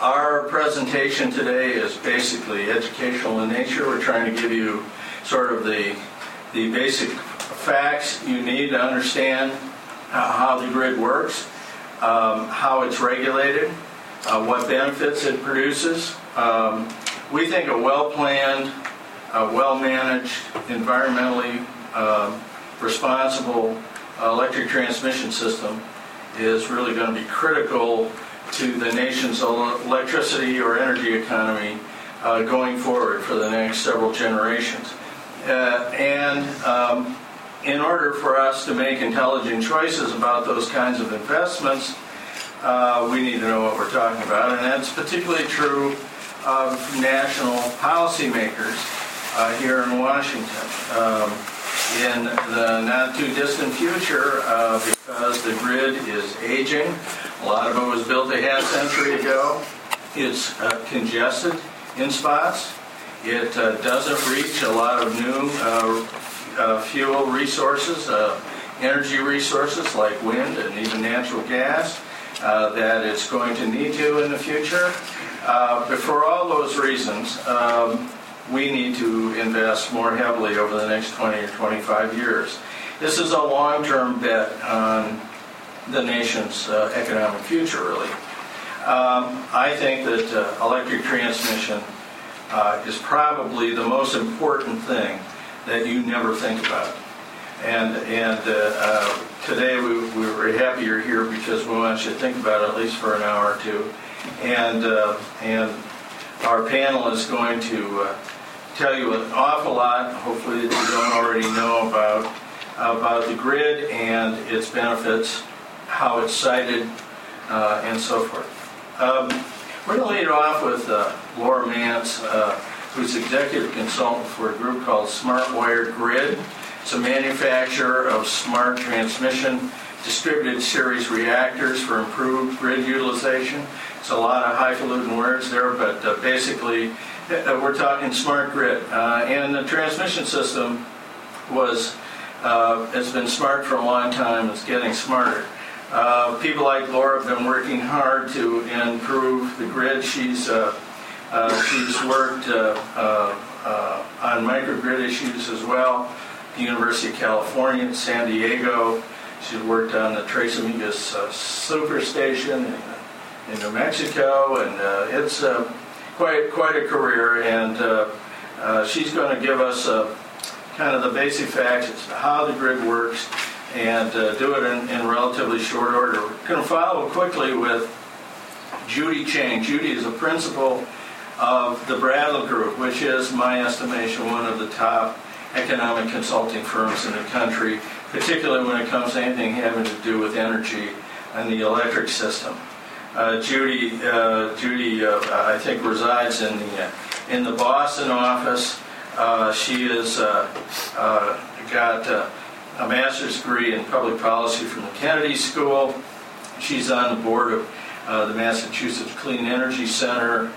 Our presentation today is basically educational in nature. We're trying to give you sort of the, the basic facts you need to understand how the grid works, um, how it's regulated, uh, what benefits it produces. Um, we think a well-planned, uh, well-managed, environmentally um, responsible electric transmission system is really going to be critical to the nation's electricity or energy economy uh, going forward for the next several generations. Uh, and um, in order for us to make intelligent choices about those kinds of investments, uh, we need to know what we're talking about. And that's particularly true of national policymakers uh, here in Washington. Um, in the not too distant future, uh, because the grid is aging, a lot of it was built a half century ago. It's uh, congested in spots. It uh, doesn't reach a lot of new uh, uh, fuel resources, uh, energy resources like wind and even natural gas uh, that it's going to need to in the future. But for all those reasons, um, we need to invest more heavily over the next 20 or 25 years. This is a long-term bet on the nation's uh, economic future, really. Um, I think that uh, electric transmission uh, is probably the most important thing that you never think about. And, and uh, uh, today we, we were happy you're here because we want you to think about it at least for an hour or two. And, uh, and our panel is going to tell you an awful lot, hopefully that you don't already know about, about the grid and its benefits, how it's sited, uh, and so forth. Um, we're going to lead off with uh, Laura Manz who's executive consultant for a group called Smart Wire Grid. It's a manufacturer of smart transmission distributed series reactors for improved grid utilization. It's a lot of highfalutin words there, but uh, basically uh, we're talking smart grid. Uh, and the transmission system was uh, has been smart for a long time. It's getting smarter. Uh, people like Laura have been working hard to improve the grid. She's uh, uh, she's worked uh, uh, uh, on microgrid issues as well. The University of California in San Diego. She's worked on the Tres Amigas superstation in, in, New Mexico, and it's quite quite a career. And she's going to give us kind of the basic facts as to how the grid works and uh, do it in, in, relatively short order. We're going to follow quickly with Judy Chang. Judy is a principal of the Brattle Group, which is my estimation one of the top economic consulting firms in the country, particularly when it comes to anything having to do with energy and the electric system. Uh, Judy, uh, Judy, uh, I think resides in the in the Boston office. Uh, she has uh, got a master's degree in public policy from the Kennedy School. She's on the board of the Massachusetts Clean Energy Center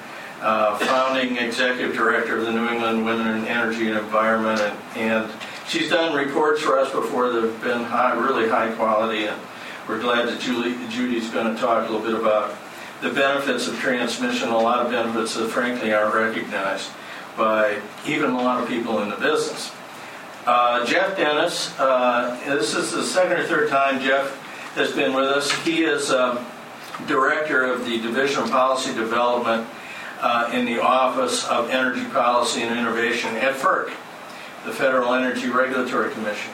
uh, founding executive director of the New England Women in Energy and Environment, and, and she's done reports for us before that have been high, really high quality, and we're glad that Julie, Judy's going to talk a little bit about the benefits of transmission, a lot of benefits that frankly aren't recognized by even a lot of people in the business. Uh, Jeff Dennis, uh, this is the second or third time Jeff has been with us. He is um, director of the Division of Policy Development uh, in the Office of Energy Policy and Innovation at FERC, the Federal Energy Regulatory Commission.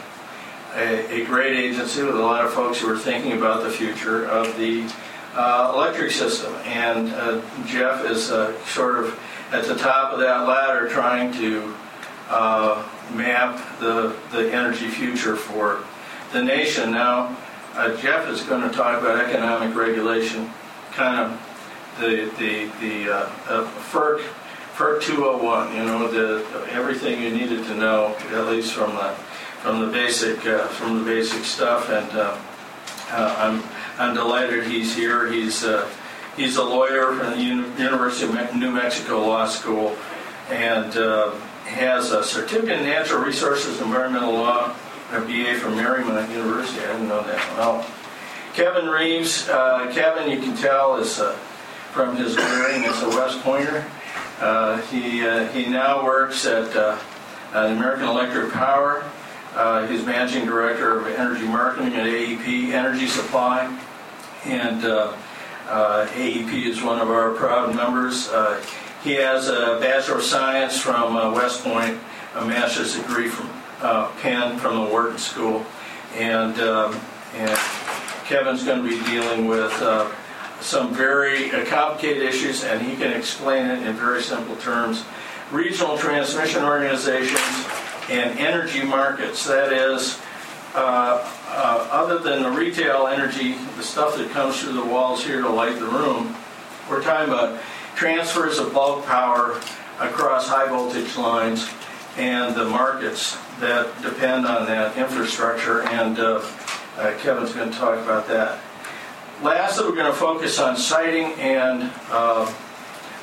A, a, great agency with a lot of folks who are thinking about the future of the uh, electric system. And uh, Jeff is uh, sort of at the top of that ladder trying to map the, the energy future for the nation. Now, uh, Jeff is going to talk about economic regulation kind of the the the uh, uh, FERC FERC 201. You know the everything you needed to know, at least from the from the basic uh, from the basic stuff. And uh, uh, I'm I'm delighted he's here. He's uh, he's a lawyer from the University of New Mexico Law School, and has a certificate in natural resources environmental law, a BA from Marymount University. I didn't know that. Well, Kevin Reeves, Kevin, you can tell is from his bearing as a West Pointer. Uh, he, uh, he now works at uh, uh, American Electric Power. Uh, he's managing director of energy marketing at AEP Energy Supply. And uh, uh, AEP is one of our proud members. He has a Bachelor of Science from uh, West Point, a master's degree from uh, Penn from the Wharton School. And, um, and Kevin's going to be dealing with uh, some very complicated issues, and he can explain it in very simple terms. Regional transmission organizations and energy markets, that is, uh, uh, other than the retail energy, the stuff that comes through the walls here to light the room, we're talking about transfers of bulk power across high voltage lines and the markets that depend on that infrastructure, and uh, uh, Kevin's going to talk about that. Lastly, we're going to focus on siting and uh,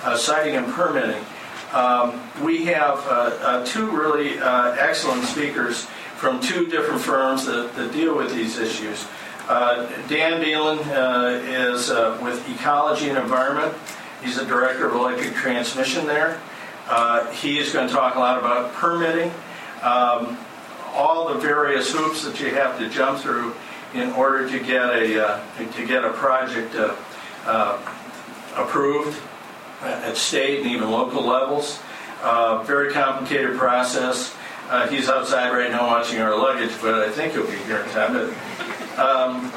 uh, siting and permitting. Um, we have uh, uh, two really excellent speakers from two different firms that, that deal with these issues. Dan Beelan is with Ecology and Environment. He's the director of electric transmission there. Uh, he is going to talk a lot about permitting, um, all the various hoops that you have to jump through in order to get a uh, to get a project uh, uh, approved at state and even local levels. Uh, very complicated process. He's outside right now watching our luggage, but I think he'll be here in time. But, um,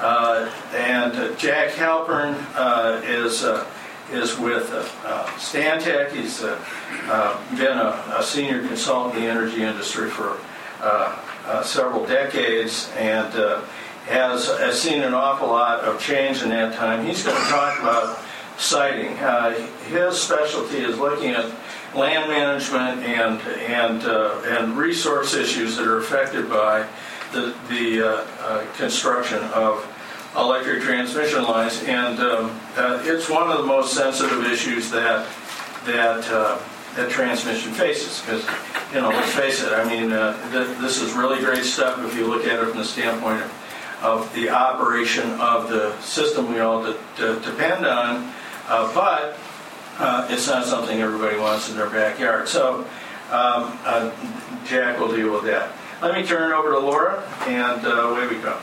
uh, and uh, Jack Halpern uh, is is with uh, uh, Stantec. He's uh, uh, been a, a senior consultant in the energy industry for several decades and has, has seen an awful lot of change in that time. He's going to talk about siting. His specialty is looking at land management and and uh, and resource issues that are affected by the the uh, uh, construction of electric transmission lines, and um, uh, it's one of the most sensitive issues that that uh, that transmission faces. Because you know, let's face it. I mean, uh, th- this is really great stuff if you look at it from the standpoint of, of the operation of the system we all de- de- depend on, uh, but uh, it's not something everybody wants in their backyard. So um, uh, Jack will deal with that. Let me turn it over to Laura, and away we go.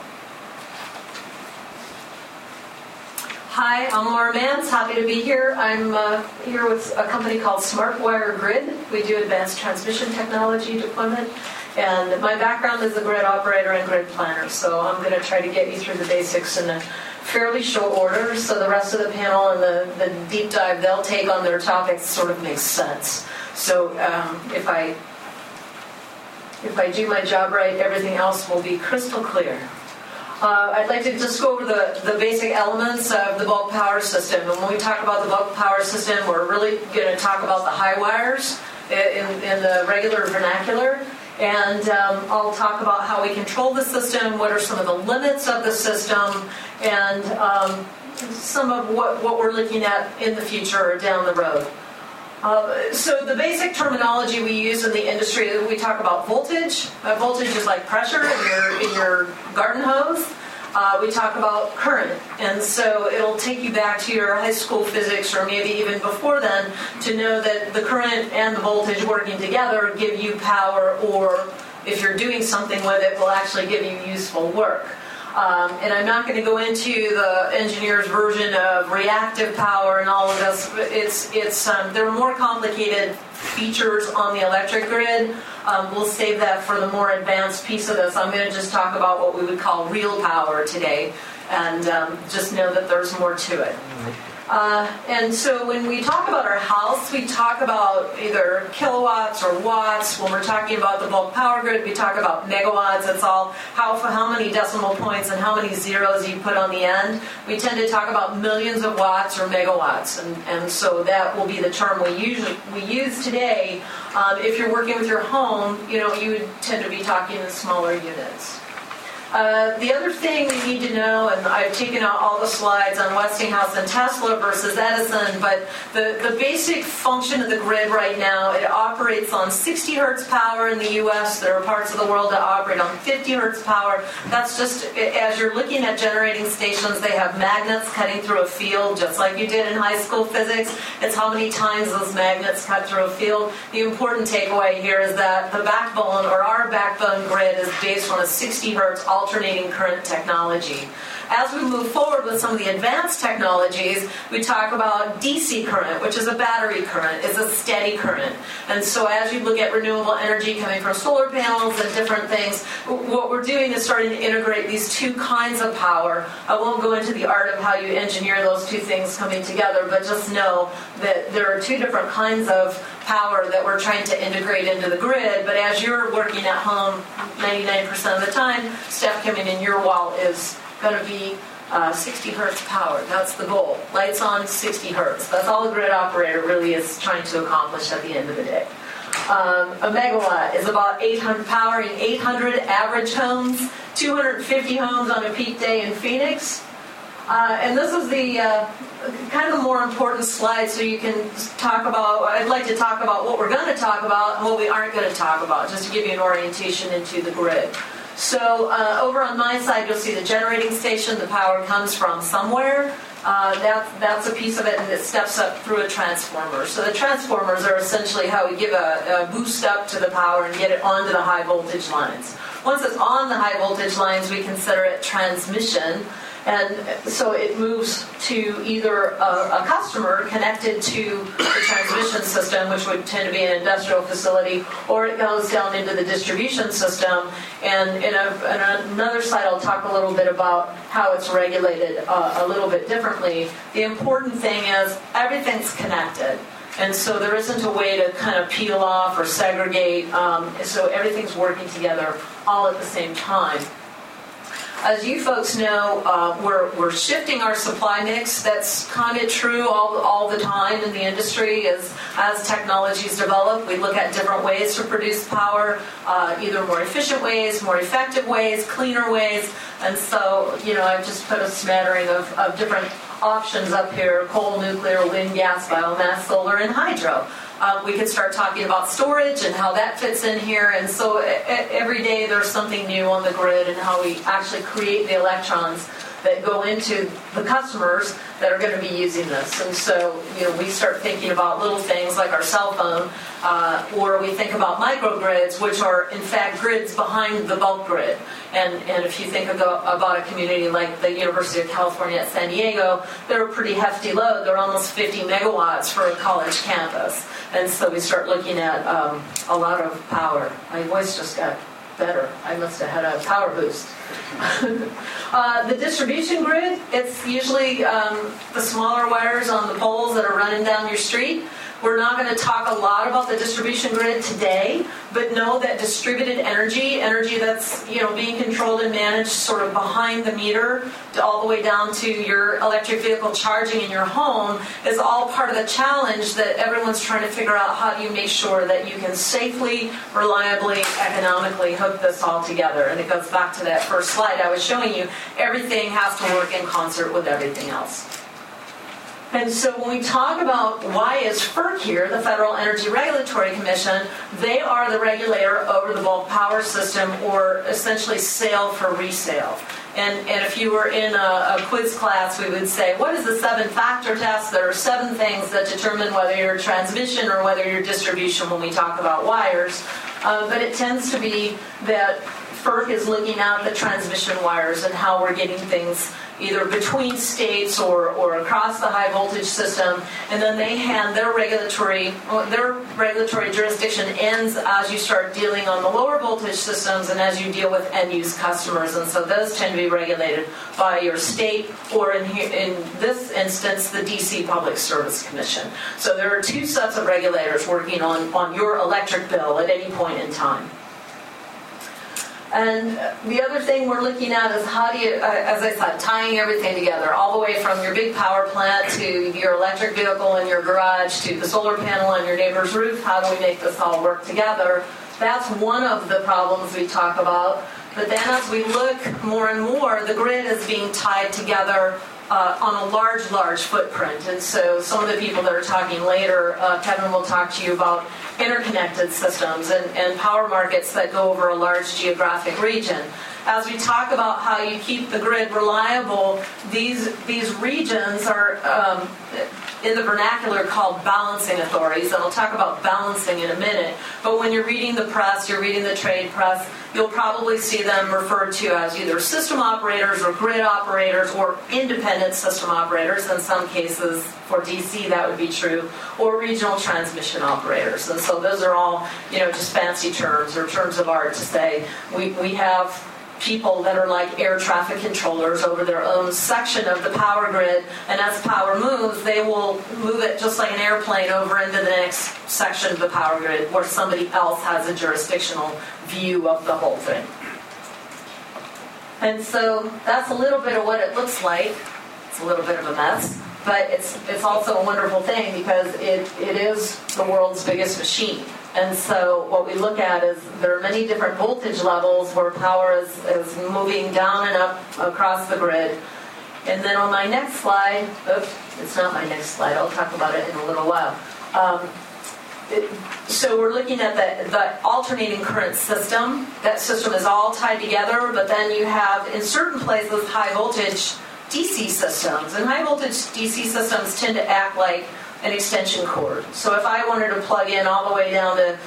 Hi, I'm Laura Manz. Happy to be here. I'm uh, here with a company called SmartWire Grid. We do advanced transmission technology deployment. And my background is a grid operator and grid planner, so I'm going to try to get you through the basics in a fairly short order so the rest of the panel and the, the deep dive they'll take on their topics sort of makes sense. So um, if I if I do my job right, everything else will be crystal clear. Uh, I'd like to just go over the, the basic elements of the bulk power system. And when we talk about the bulk power system, we're really going to talk about the high wires in, in the regular vernacular. And um, I'll talk about how we control the system, what are some of the limits of the system, and um, some of what, what we're looking at in the future or down the road. Uh, so the basic terminology we use in the industry, we talk about voltage. Uh, voltage is like pressure in your in your garden hose. Uh, we talk about current, and so it'll take you back to your high school physics, or maybe even before then, to know that the current and the voltage working together give you power, or if you're doing something with it, will actually give you useful work. Um, and I'm not going to go into the engineer's version of reactive power and all of this. It's it's um, there are more complicated features on the electric grid. Um, we'll save that for the more advanced piece of this. I'm going to just talk about what we would call real power today, and um, just know that there's more to it. Uh, and so when we talk about our house, we talk about either kilowatts or watts. When we're talking about the bulk power grid, we talk about megawatts. It's all how, how many decimal points and how many zeros you put on the end. We tend to talk about millions of watts or megawatts. And, and so that will be the term we usually we use today. Um, if you're working with your home, you know, you would tend to be talking in smaller units. Uh, the other thing you need to know, and I've taken out all the slides on Westinghouse and Tesla versus Edison, but the, the basic function of the grid right now, it operates on 60 hertz power in the US. There are parts of the world that operate on 50 hertz power. That's just, as you're looking at generating stations, they have magnets cutting through a field, just like you did in high school physics. It's how many times those magnets cut through a field. The important takeaway here is that the backbone, or our backbone grid, is based on a 60 hertz alternating current technology. As we move forward with some of the advanced technologies, we talk about DC current, which is a battery current, is a steady current. And so as you look at renewable energy coming from solar panels and different things, what we're doing is starting to integrate these two kinds of power. I won't go into the art of how you engineer those two things coming together, but just know that there are two different kinds of power that we're trying to integrate into the grid. But as you're working at home 99% of the time, stuff coming in your wall is going to be uh, 60 hertz power. That's the goal. Lights on, 60 hertz. That's all the grid operator really is trying to accomplish at the end of the day. Um, a megawatt is about 800 powering 800 average homes, 250 homes on a peak day in Phoenix. Uh, and this is the uh, kind of the more important slide so you can talk about, I'd like to talk about what we're going to talk about and what we aren't going to talk about, just to give you an orientation into the grid. So uh, over on my side, you'll see the generating station. The power comes from somewhere. Uh, that, that's a piece of it, and it steps up through a transformer. So the transformers are essentially how we give a, a boost up to the power and get it onto the high voltage lines. Once it's on the high voltage lines, we consider it transmission. And so it moves to either a, a, customer connected to the transmission system, which would tend to be an industrial facility, or it goes down into the distribution system. And in, a, in another slide, I'll talk a little bit about how it's regulated uh, a little bit differently. The important thing is everything's connected. And so there isn't a way to kind of peel off or segregate. Um, so everything's working together all at the same time. As you folks know, uh, we're, we're shifting our supply mix. That's kind of true all, all the time in the industry. As, as technologies develop, we look at different ways to produce power, uh, either more efficient ways, more effective ways, cleaner ways. And so, you know, I've just put a smattering of, of different options up here coal, nuclear, wind, gas, biomass, solar, and hydro. Um, we could start talking about storage and how that fits in here. And so every day there's something new on the grid and how we actually create the electrons that go into the customers that are going to be using this. And so, you know, we start thinking about little things like our cell phone, uh, or we think about microgrids, which are in fact grids behind the bulk grid. And, and if you think about a community like the University of California at San Diego, they're a pretty hefty load. They're almost 50 megawatts for a college campus. And so we start looking at um, a lot of power. My voice just got better. I must have had a power boost. Uh, the distribution grid, it's usually um, the smaller wires on the poles that are running down your street. We're not going to talk a lot about the distribution grid today, but know that distributed energy, energy that's you know being controlled and managed sort of behind the meter, all the way down to your electric vehicle charging in your home, is all part of the challenge that everyone's trying to figure out. How do you make sure that you can safely, reliably, economically hook this all together? And it goes back to that first slide I was showing you. Everything has to work in concert with everything else. And so when we talk about why is FERC here, the Federal Energy Regulatory Commission, they are the regulator over the bulk power system or essentially sale for resale. And, and if you were in a, a quiz class, we would say, what is the seven factor test? There are seven things that determine whether you're transmission or whether you're distribution when we talk about wires. Uh, but it tends to be that FERC is looking at the transmission wires and how we're getting things either between states or, or across the high voltage system, and then they hand their regulatory their regulatory jurisdiction ends as you start dealing on the lower voltage systems and as you deal with end use customers, and so those tend to be regulated by your state or in in this instance the DC Public Service Commission. So there are two sets of regulators working on on your electric bill at any point in time. And the other thing we're looking at is how do you, uh, as I said, tying everything together, all the way from your big power plant to your electric vehicle in your garage to the solar panel on your neighbor's roof. How do we make this all work together? That's one of the problems we talk about. But then as we look more and more, the grid is being tied together uh, on a large, large footprint. And so some of the people that are talking later, uh, Kevin will talk to you about interconnected systems and, and power markets that go over a large geographic region as we talk about how you keep the grid reliable, these these regions are um, in the vernacular called balancing authorities, and I'll talk about balancing in a minute. But when you're reading the press, you're reading the trade press, you'll probably see them referred to as either system operators or grid operators or independent system operators. In some cases, for DC, that would be true, or regional transmission operators. And so those are all, you know, just fancy terms or terms of art to say we, we have people that are like air traffic controllers over their own section of the power grid, and as power moves, they will move it just like an airplane over into the next section of the power grid where somebody else has a jurisdictional view of the whole thing. And so that's a little bit of what it looks like. It's a little bit of a mess, but it's it's also a wonderful thing because it, it is the world's biggest machine. And so what we look at is there are many different voltage levels where power is, is moving down and up across the grid. And then on my next slide, oops, it's not my next slide, I'll talk about it in a little while. Um, it, so we're looking at the, the alternating current system. That system is all tied together, but then you have in certain places high voltage DC systems. And high voltage DC systems tend to act like an extension cord. So if I wanted to plug in all the way down to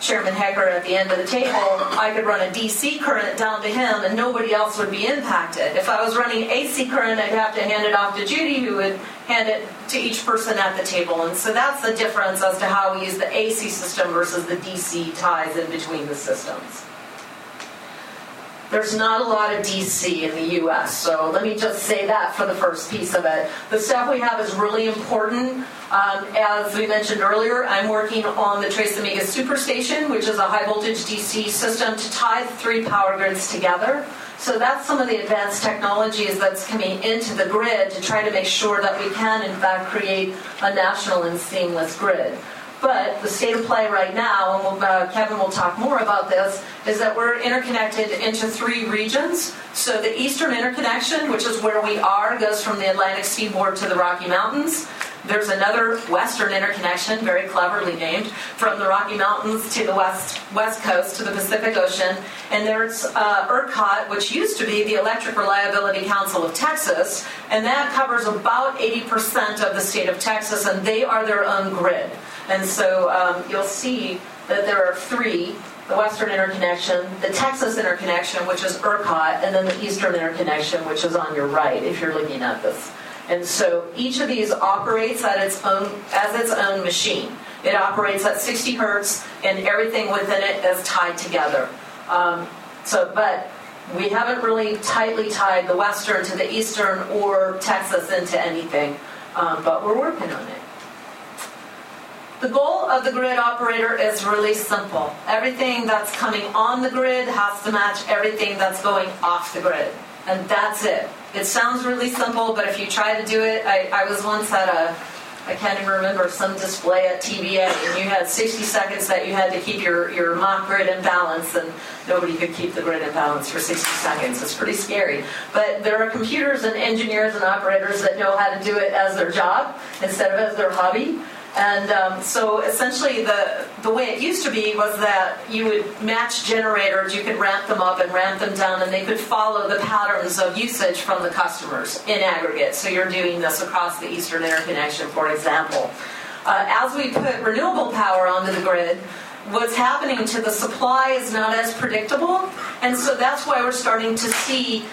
Chairman Hoecker at the end of the table, I could run a DC current down to him and nobody else would be impacted. If I was running AC current, I'd have to hand it off to Judy, who would hand it to each person at the table. And so that's the difference as to how we use the AC system versus the DC ties in between the systems. There's not a lot of DC in the US, so let me just say that for the first piece of it. The stuff we have is really important. Um, as we mentioned earlier, I'm working on the Tres Amigas Superstation, which is a high voltage DC system to tie the three power grids together. So that's some of the advanced technologies that's coming into the grid to try to make sure that we can, in fact, create a national and seamless grid. But the state of play right now, and we'll, uh, Kevin will talk more about this, is that we're interconnected into three regions. So the eastern interconnection, which is where we are, goes from the Atlantic seaboard to the Rocky Mountains. There's another western interconnection, very cleverly named, from the Rocky Mountains to the west west coast to the Pacific Ocean. And there's uh, ERCOT, which used to be the Electric Reliability Council of Texas, and that covers about 80% of the state of Texas, and they are their own grid. And so um, you'll see that there are three the Western Interconnection, the Texas Interconnection, which is ERCOT, and then the Eastern Interconnection, which is on your right if you're looking at this. And so each of these operates at its own as its own machine. It operates at 60 hertz, and everything within it is tied together. Um, so, but we haven't really tightly tied the Western to the Eastern or Texas into anything, um, but we're working on it. The goal of the grid operator is really simple. Everything that's coming on the grid has to match everything that's going off the grid. And that's it. It sounds really simple, but if you try to do it, I, I was once at a, I can't even remember, some display at TVA, and you had 60 seconds that you had to keep your, your mock grid in balance, and nobody could keep the grid in balance for 60 seconds. It's pretty scary. But there are computers and engineers and operators that know how to do it as their job instead of as their hobby. And um, so essentially, the, the way it used to be was that you would match generators, you could ramp them up and ramp them down, and they could follow the patterns of usage from the customers in aggregate. So you're doing this across the Eastern Interconnection, for example. Uh, as we put renewable power onto the grid, what's happening to the supply is not as predictable. And so that's why we're starting to see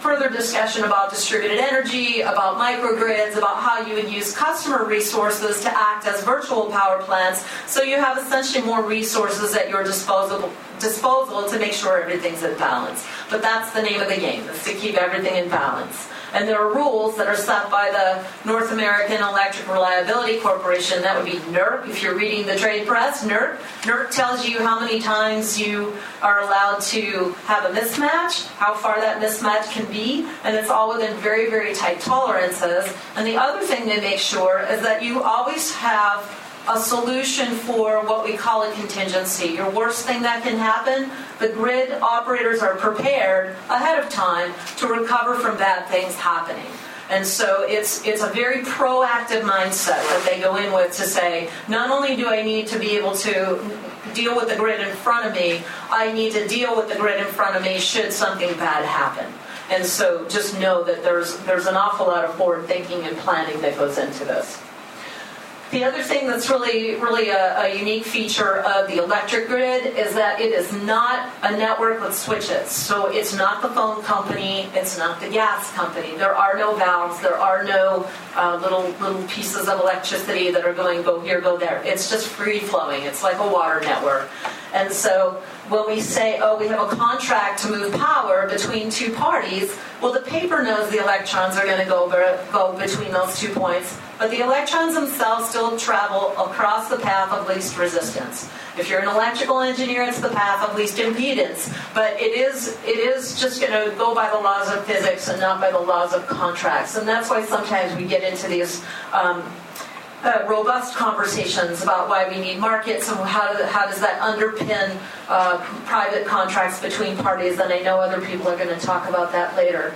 further discussion about distributed energy, about microgrids, about how you would use customer resources to act as virtual power plants. So you have essentially more resources at your disposal, disposal to make sure everything's in balance. But that's the name of the game, is to keep everything in balance. And there are rules that are set by the North American Electric Reliability Corporation. That would be NERC. If you're reading the trade press, NERC. NERC tells you how many times you are allowed to have a mismatch, how far that mismatch can be, and it's all within very, very tight tolerances. And the other thing they make sure is that you always have a solution for what we call a contingency. Your worst thing that can happen, the grid operators are prepared ahead of time to recover from bad things happening. And so it's it's a very proactive mindset that they go in with to say, not only do I need to be able to deal with the grid in front of me, I need to deal with the grid in front of me should something bad happen. And so just know that there's there's an awful lot of forward thinking and planning that goes into this. The other thing that's really, really a, a, unique feature of the electric grid is that it is not a network with switches. So it's not the phone company, it's not the gas company. There are no valves, there are no uh, little little pieces of electricity that are going go here, go there. It's just free flowing. It's like a water network. And so when we say, oh, we have a contract to move power between two parties, well, the paper knows the electrons are going to go, between those two points, but the electrons themselves still travel across the path of least resistance. If you're an electrical engineer, it's the path of least impedance, but it is it is just going to go by the laws of physics and not by the laws of contracts, and that's why sometimes we get into these. Um, uh, robust conversations about why we need markets and how, do, how does that underpin uh, private contracts between parties, and I know other people are going to talk about that later.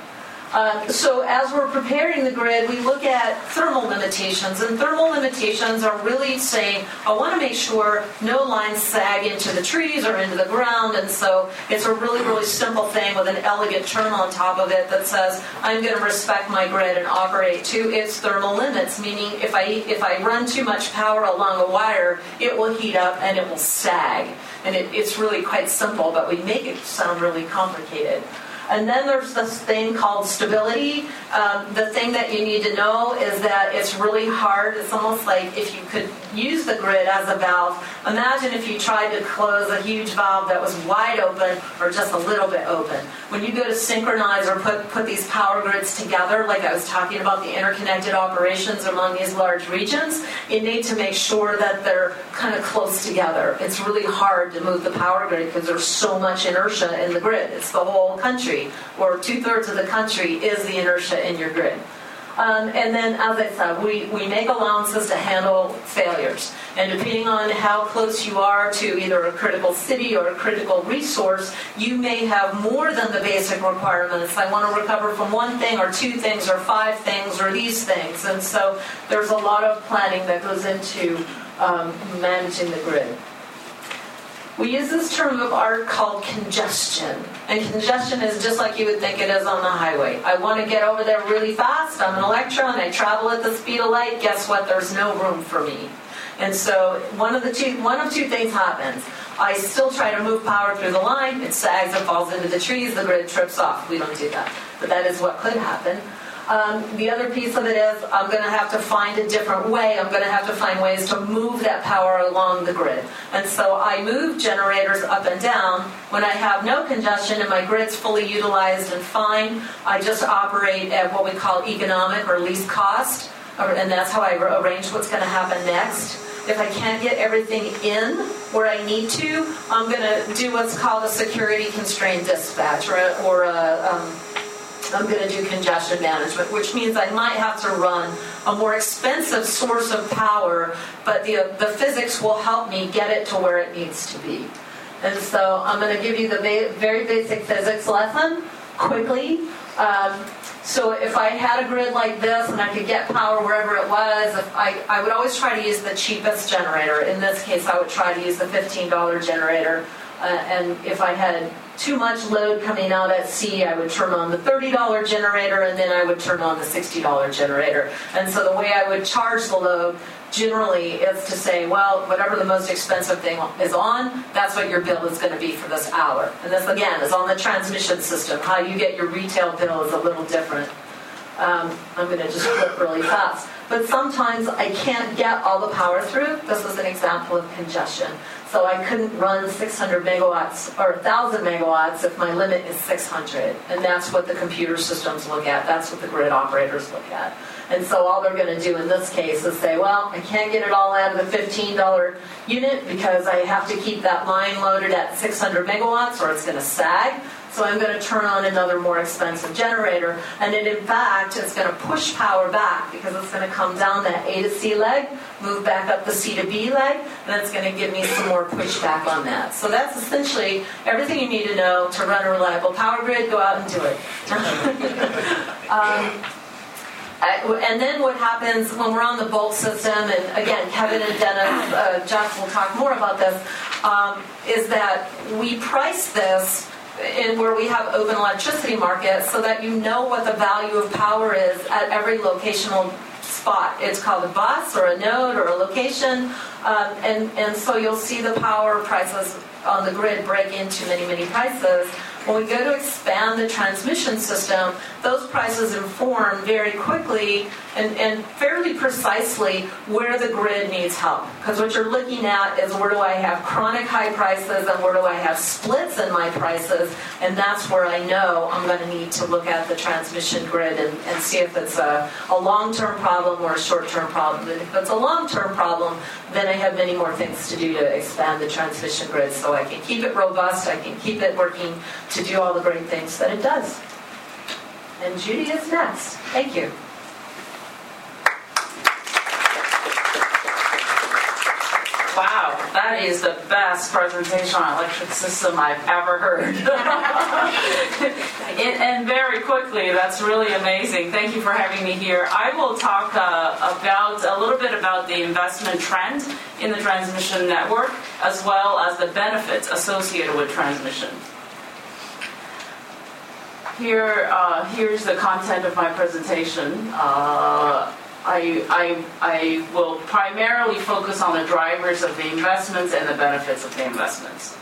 Uh, so as we're preparing the grid, we look at thermal limitations, and thermal limitations are really saying, I want to make sure no lines sag into the trees or into the ground, and so it's a really, really simple thing with an elegant term on top of it that says, I'm going to respect my grid and operate to its thermal limits, meaning if I, if I run too much power along a wire, it will heat up and it will sag. And it, it's really quite simple, but we make it sound really complicated. And then there's this thing called stability. Um, the thing that you need to know is that it's really hard. It's almost like if you could use the grid as a valve. Imagine if you tried to close a huge valve that was wide open or just a little bit open. When you go to synchronize or put, put these power grids together, like I was talking about the interconnected operations among these large regions, you need to make sure that they're kind of close together. It's really hard to move the power grid because there's so much inertia in the grid. It's the whole country, or two thirds of the country is the inertia in your grid. Um, and then, as I said, we, we make allowances to handle failures. And depending on how close you are to either a critical city or a critical resource, you may have more than the basic requirements. I want to recover from one thing or two things or five things or these things. And so there's a lot of planning that goes into um, managing the grid. We use this term of art called congestion. And congestion is just like you would think it is on the highway. I want to get over there really fast. I'm an electron. I travel at the speed of light. Guess what? There's no room for me. And so one of the two, one of two things happens. I still try to move power through the line. It sags and falls into the trees. The grid trips off. We don't do that. But that is what could happen. Um, the other piece of it is I'm going to have to find a different way. I'm going to have to find ways to move that power along the grid. And so I move generators up and down. When I have no congestion and my grid's fully utilized and fine, I just operate at what we call economic or least cost. And that's how I arrange what's going to happen next. If I can't get everything in where I need to, I'm going to do what's called a security constrained dispatch or a, or a um, I'm going to do congestion management, which means I might have to run a more expensive source of power, but the, the physics will help me get it to where it needs to be. And so I'm going to give you the ba- very basic physics lesson quickly. Um, so if I had a grid like this and I could get power wherever it was, I, I would always try to use the cheapest generator. In this case, I would try to use the $15 generator. Uh, and if I had too much load coming out at sea, I would turn on the $30 generator and then I would turn on the $60 generator. And so the way I would charge the load generally is to say, well, whatever the most expensive thing is on, that's what your bill is going to be for this hour. And this, again, is on the transmission system. How you get your retail bill is a little different. Um, I'm going to just flip really fast. But sometimes I can't get all the power through. This is an example of congestion. So I couldn't run 600 megawatts or 1,000 megawatts if my limit is 600. And that's what the computer systems look at. That's what the grid operators look at. And so all they're going to do in this case is say, well, I can't get it all out of the $15 unit because I have to keep that line loaded at 600 megawatts or it's going to sag. So I'm going to turn on another more expensive generator. And then in fact, it's going to push power back because it's going to come down that A to C leg, move back up the C to B leg, and it's going to give me some more pushback on that. So that's essentially everything you need to know to run a reliable power grid. Go out and do it. um, and then what happens when we're on the bulk system, and again, Kevin and Dennis, uh, Jeff will talk more about this, um, is that we price this in where we have open electricity markets so that you know what the value of power is at every locational spot. It's called a bus or a node or a location, um, and, and so you'll see the power prices on the grid break into many, many prices. When we go to expand the transmission system, those prices inform very quickly and, and fairly precisely where the grid needs help. Because what you're looking at is where do I have chronic high prices and where do I have splits in my prices, and that's where I know I'm going to need to look at the transmission grid and, and see if it's a, a long term problem or a short term problem. And if it's a long term problem, then I have many more things to do to expand the transmission grid so I can keep it robust, I can keep it working to do all the great things that it does. And Judy is next. Thank you. Wow, that is the best presentation on electric system I've ever heard. and, and, very quickly, that's really amazing. Thank you for having me here. I will talk uh, about a little bit about the investment trend in the transmission network, as well as the benefits associated with transmission. Here, uh, here's the content of my presentation. Uh, I, I, I will primarily focus on the drivers of the investments and the benefits of the investments.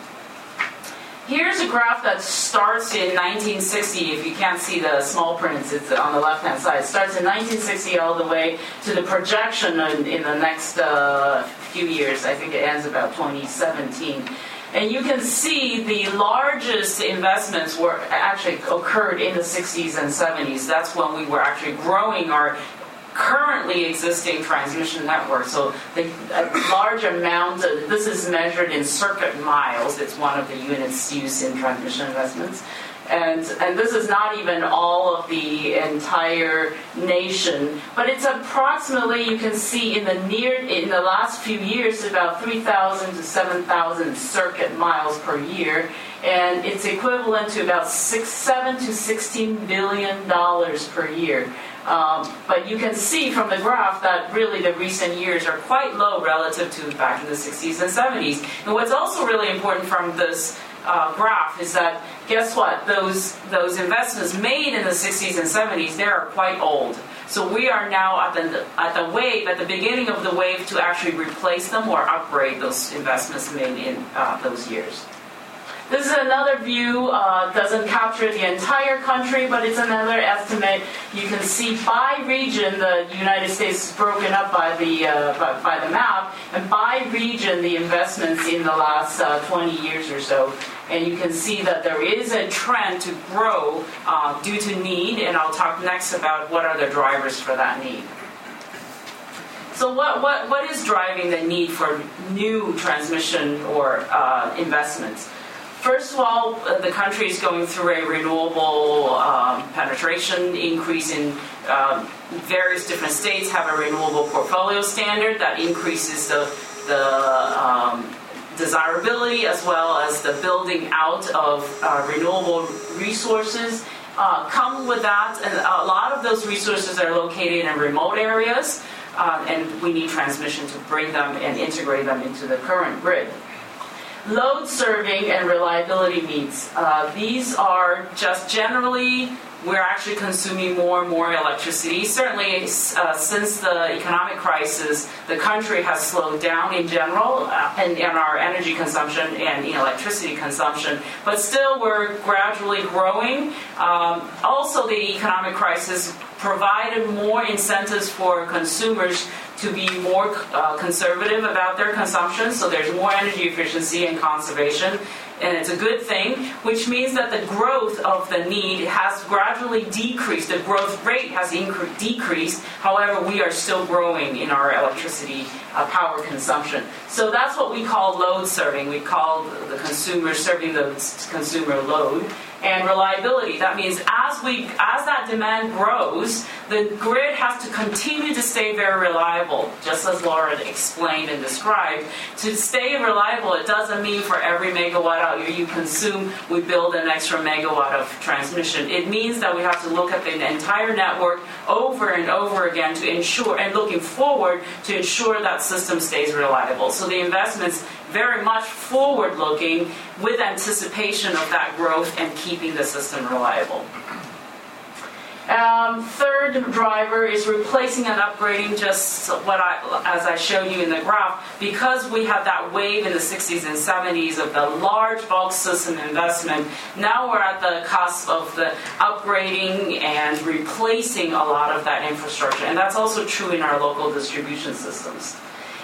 Here's a graph that starts in 1960. If you can't see the small prints, it's on the left-hand side. It starts in 1960 all the way to the projection in, in the next uh, few years. I think it ends about 2017. And you can see the largest investments were actually occurred in the 60s and 70s. That's when we were actually growing our currently existing transmission network. So the large amount of, this is measured in circuit miles. It's one of the units used in transmission investments. And, and this is not even all of the entire nation, but it's approximately, you can see in the near, in the last few years, about 3,000 to 7,000 circuit miles per year. And it's equivalent to about six, seven to 16 billion dollars per year. Um, but you can see from the graph that really the recent years are quite low relative to back in the 60s and 70s. And what's also really important from this uh, graph is that guess what? Those those investments made in the 60s and 70s they are quite old. So we are now at the at the wave at the beginning of the wave to actually replace them or upgrade those investments made in uh, those years. This is another view, uh, doesn't capture the entire country, but it's another estimate. You can see by region, the United States is broken up by the, uh, by, by, the map, and by region, the investments in the last uh, 20 years or so. And you can see that there is a trend to grow uh, due to need, and I'll talk next about what are the drivers for that need. So what, what, what is driving the need for new transmission or uh, investments? First of all, uh, the country is going through a renewable um, penetration increase in um, various different states have a renewable portfolio standard that increases the, the um, desirability as well as the building out of uh, renewable resources. Uh, come with that, and a lot of those resources are located in remote areas, uh, and we need transmission to bring them and integrate them into the current grid. Load serving and reliability needs. Uh, these are just generally, we're actually consuming more and more electricity. Certainly, uh, since the economic crisis, the country has slowed down in general uh, in, in, our energy consumption and electricity consumption, but still, we're gradually growing. Um, also, the economic crisis provided more incentives for consumers to be more uh, conservative about their consumption, so there's more energy efficiency and conservation, and it's a good thing, which means that the growth of the need has gradually decreased. The growth rate has incre- decreased, however, we are still growing in our electricity uh, power consumption. So that's what we call load serving. We call the consumer serving the consumer load. And reliability. That means as we as that demand grows, the grid has to continue to stay very reliable, just as Laura explained and described. To stay reliable, it doesn't mean for every megawatt hour you consume, we build an extra megawatt of transmission. It means that we have to look at the entire network over and over again to ensure, and looking forward to ensure that system stays reliable. So the investments very much forward looking with anticipation of that growth and keeping the system reliable. Um, third driver is replacing and upgrading just what I, as I showed you in the graph, because we had that wave in the 60s and 70s of the large bulk system investment, now we're at the cusp of the upgrading and replacing a lot of that infrastructure. And that's also true in our local distribution systems.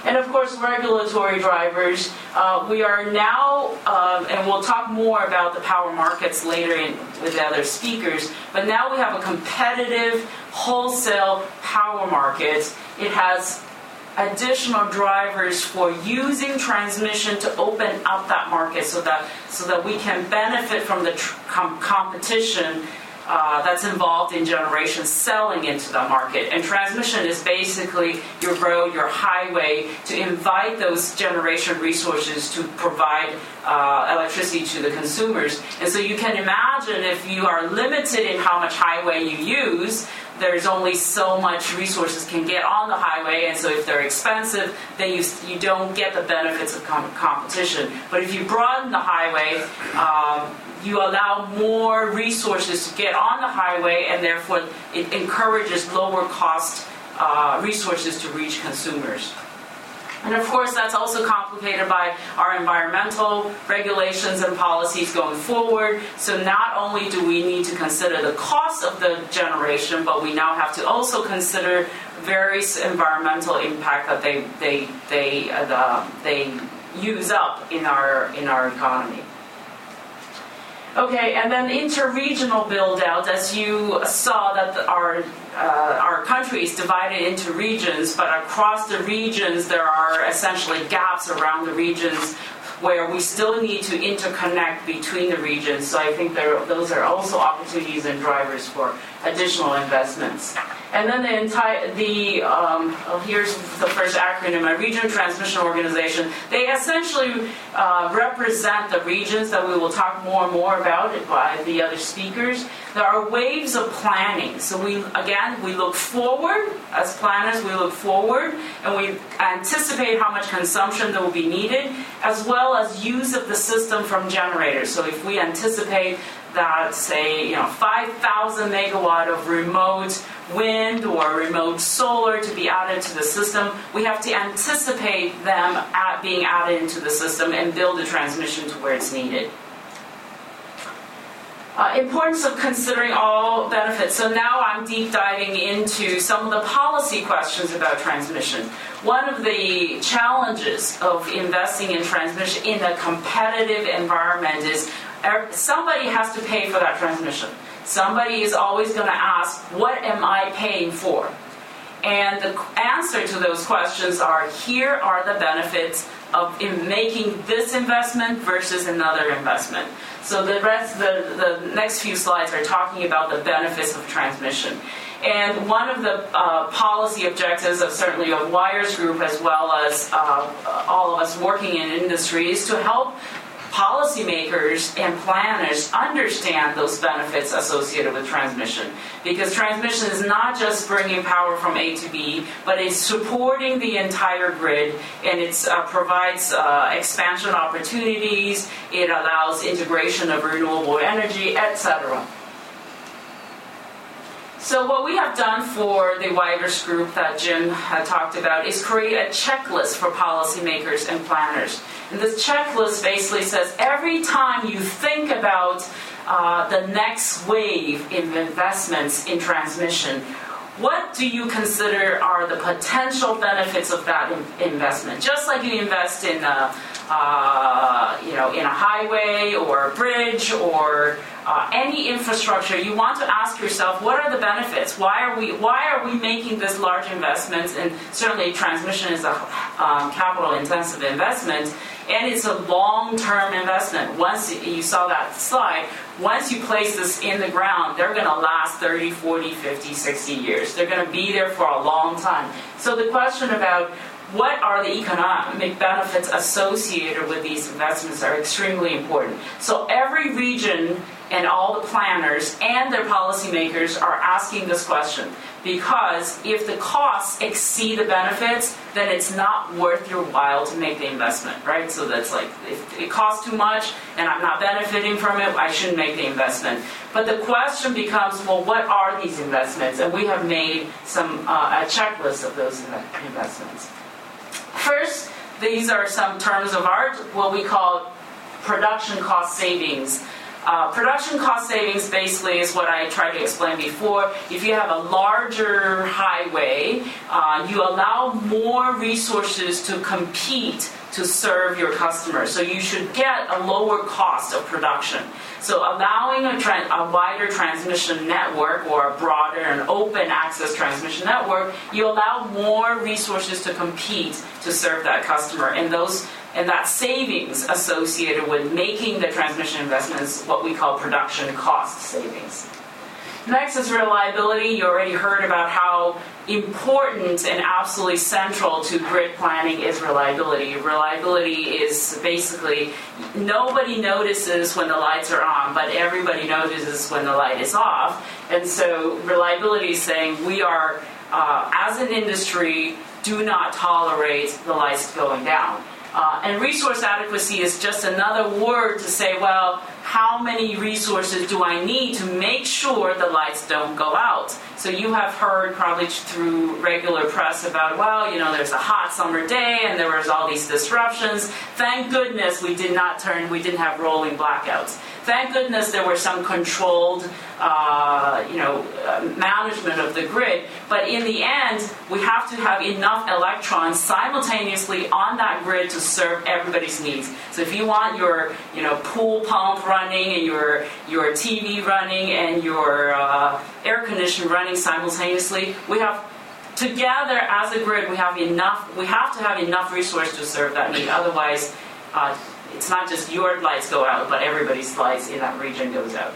And of course, regulatory drivers. Uh, we are now, um, and we'll talk more about the power markets later in, with the other speakers, but now we have a competitive wholesale power market. It has additional drivers for using transmission to open up that market so that so that we can benefit from the tr- com- competition uh, that's involved in generation selling into the market. And transmission is basically your road, your highway to invite those generation resources to provide uh, electricity to the consumers. And so you can imagine if you are limited in how much highway you use, there's only so much resources can get on the highway, and so if they're expensive, then you, you don't get the benefits of com- competition. But if you broaden the highway, um, you allow more resources to get on the highway, and therefore it encourages lower cost uh, resources to reach consumers. And of course, that's also complicated by our environmental regulations and policies going forward. So, not only do we need to consider the cost of the generation, but we now have to also consider various environmental impact that they, they, they, uh, they use up in our, in our economy. Okay, and then interregional build out, as you saw that our uh, our country is divided into regions, but across the regions there are essentially gaps around the regions where we still need to interconnect between the regions. So I think there, those are also opportunities and drivers for additional investments. And then the entire, the, um, oh, here's the first acronym, a region transmission organization. They essentially uh, represent the regions that we will talk more and more about by the other speakers. There are waves of planning. So we, again, we look forward, as planners, we look forward and we anticipate how much consumption that will be needed, as well as use of the system from generators. So if we anticipate that say you know 5,000 megawatt of remote wind or remote solar to be added to the system, we have to anticipate them at being added into the system and build the transmission to where it's needed. Uh, importance of considering all benefits. So now I'm deep diving into some of the policy questions about transmission. One of the challenges of investing in transmission in a competitive environment is somebody has to pay for that transmission. Somebody is always going to ask, What am I paying for? And the answer to those questions are here are the benefits of in making this investment versus another investment. So the rest, the, the next few slides are talking about the benefits of transmission. And one of the uh, policy objectives of certainly of Wires Group as well as uh, all of us working in industry is to help policymakers and planners understand those benefits associated with transmission. Because transmission is not just bringing power from A to B, but it's supporting the entire grid and it uh, provides uh, expansion opportunities, it allows integration of renewable energy, etc. So what we have done for the Wires group that Jim had talked about is create a checklist for policymakers and planners. And this checklist basically says every time you think about uh, the next wave in investments in transmission, what do you consider are the potential benefits of that in- investment? Just like you invest in a, uh, you know, in a highway or a bridge or uh, any infrastructure, you want to ask yourself, what are the benefits? Why are we why are we making this large investments? And certainly, transmission is a um, capital intensive investment and it's a long-term investment. Once you saw that slide, once you place this in the ground, they're going to last 30, 40, 50, 60 years. They're going to be there for a long time. So the question about what are the economic benefits associated with these investments are extremely important. So every region and all the planners and their policymakers are asking this question because if the costs exceed the benefits, then it's not worth your while to make the investment, right? So that's like if it costs too much and I'm not benefiting from it, I shouldn't make the investment. But the question becomes, well, what are these investments? And we have made some uh, a checklist of those investments. First, these are some terms of art, what we call production cost savings. Uh, production cost savings basically is what I tried to explain before. If you have a larger highway, uh, you allow more resources to compete to serve your customers. So you should get a lower cost of production. So allowing a, a, wider transmission network or a broader and open access transmission network, you allow more resources to compete to serve that customer. And those and that savings associated with making the transmission investments what we call production cost savings. Next is reliability. You already heard about how important and absolutely central to grid planning is reliability. Reliability is basically nobody notices when the lights are on, but everybody notices when the light is off. And so reliability is saying we are, uh, as an industry, do not tolerate the lights going down. Uh, and resource adequacy is just another word to say, well, how many resources do I need to make sure the lights don't go out? So you have heard probably through regular press about, well, you know, there's a hot summer day and there was all these disruptions. Thank goodness we did not turn, we didn't have rolling blackouts. Thank goodness there were some controlled, uh, you know, uh, management of the grid. But in the end, we have to have enough electrons simultaneously on that grid to serve everybody's needs. So if you want your, you know, pool pump running and your your TV running and your uh, air conditioner running simultaneously, we have together as a grid we have enough. We have to have enough resource to serve that need. Otherwise. Uh, it's not just your lights go out, but everybody's lights in that region goes out.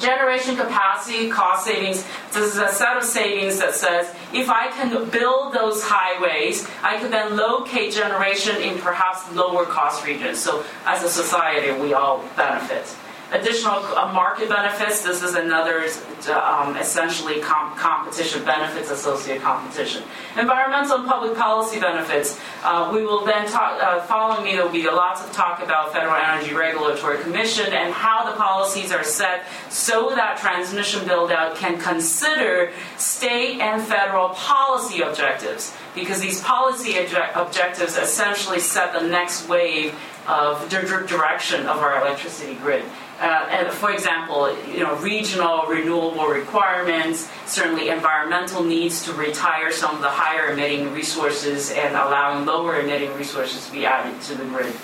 Generation capacity, cost savings. This is a set of savings that says if I can build those highways, I can then locate generation in perhaps lower cost regions. So as a society, we all benefit. Additional uh, market benefits, this is another um, essentially com- competition benefits, associated competition. Environmental and public policy benefits, uh, we will then talk, uh, following me, there will be lots of talk about Federal Energy Regulatory Commission and how the policies are set so that transmission build out can consider state and federal policy objectives because these policy obje- objectives essentially set the next wave of direction of our electricity grid. Uh, for example, you know, regional renewable requirements, certainly environmental needs to retire some of the higher emitting resources and allowing lower emitting resources to be added to the grid.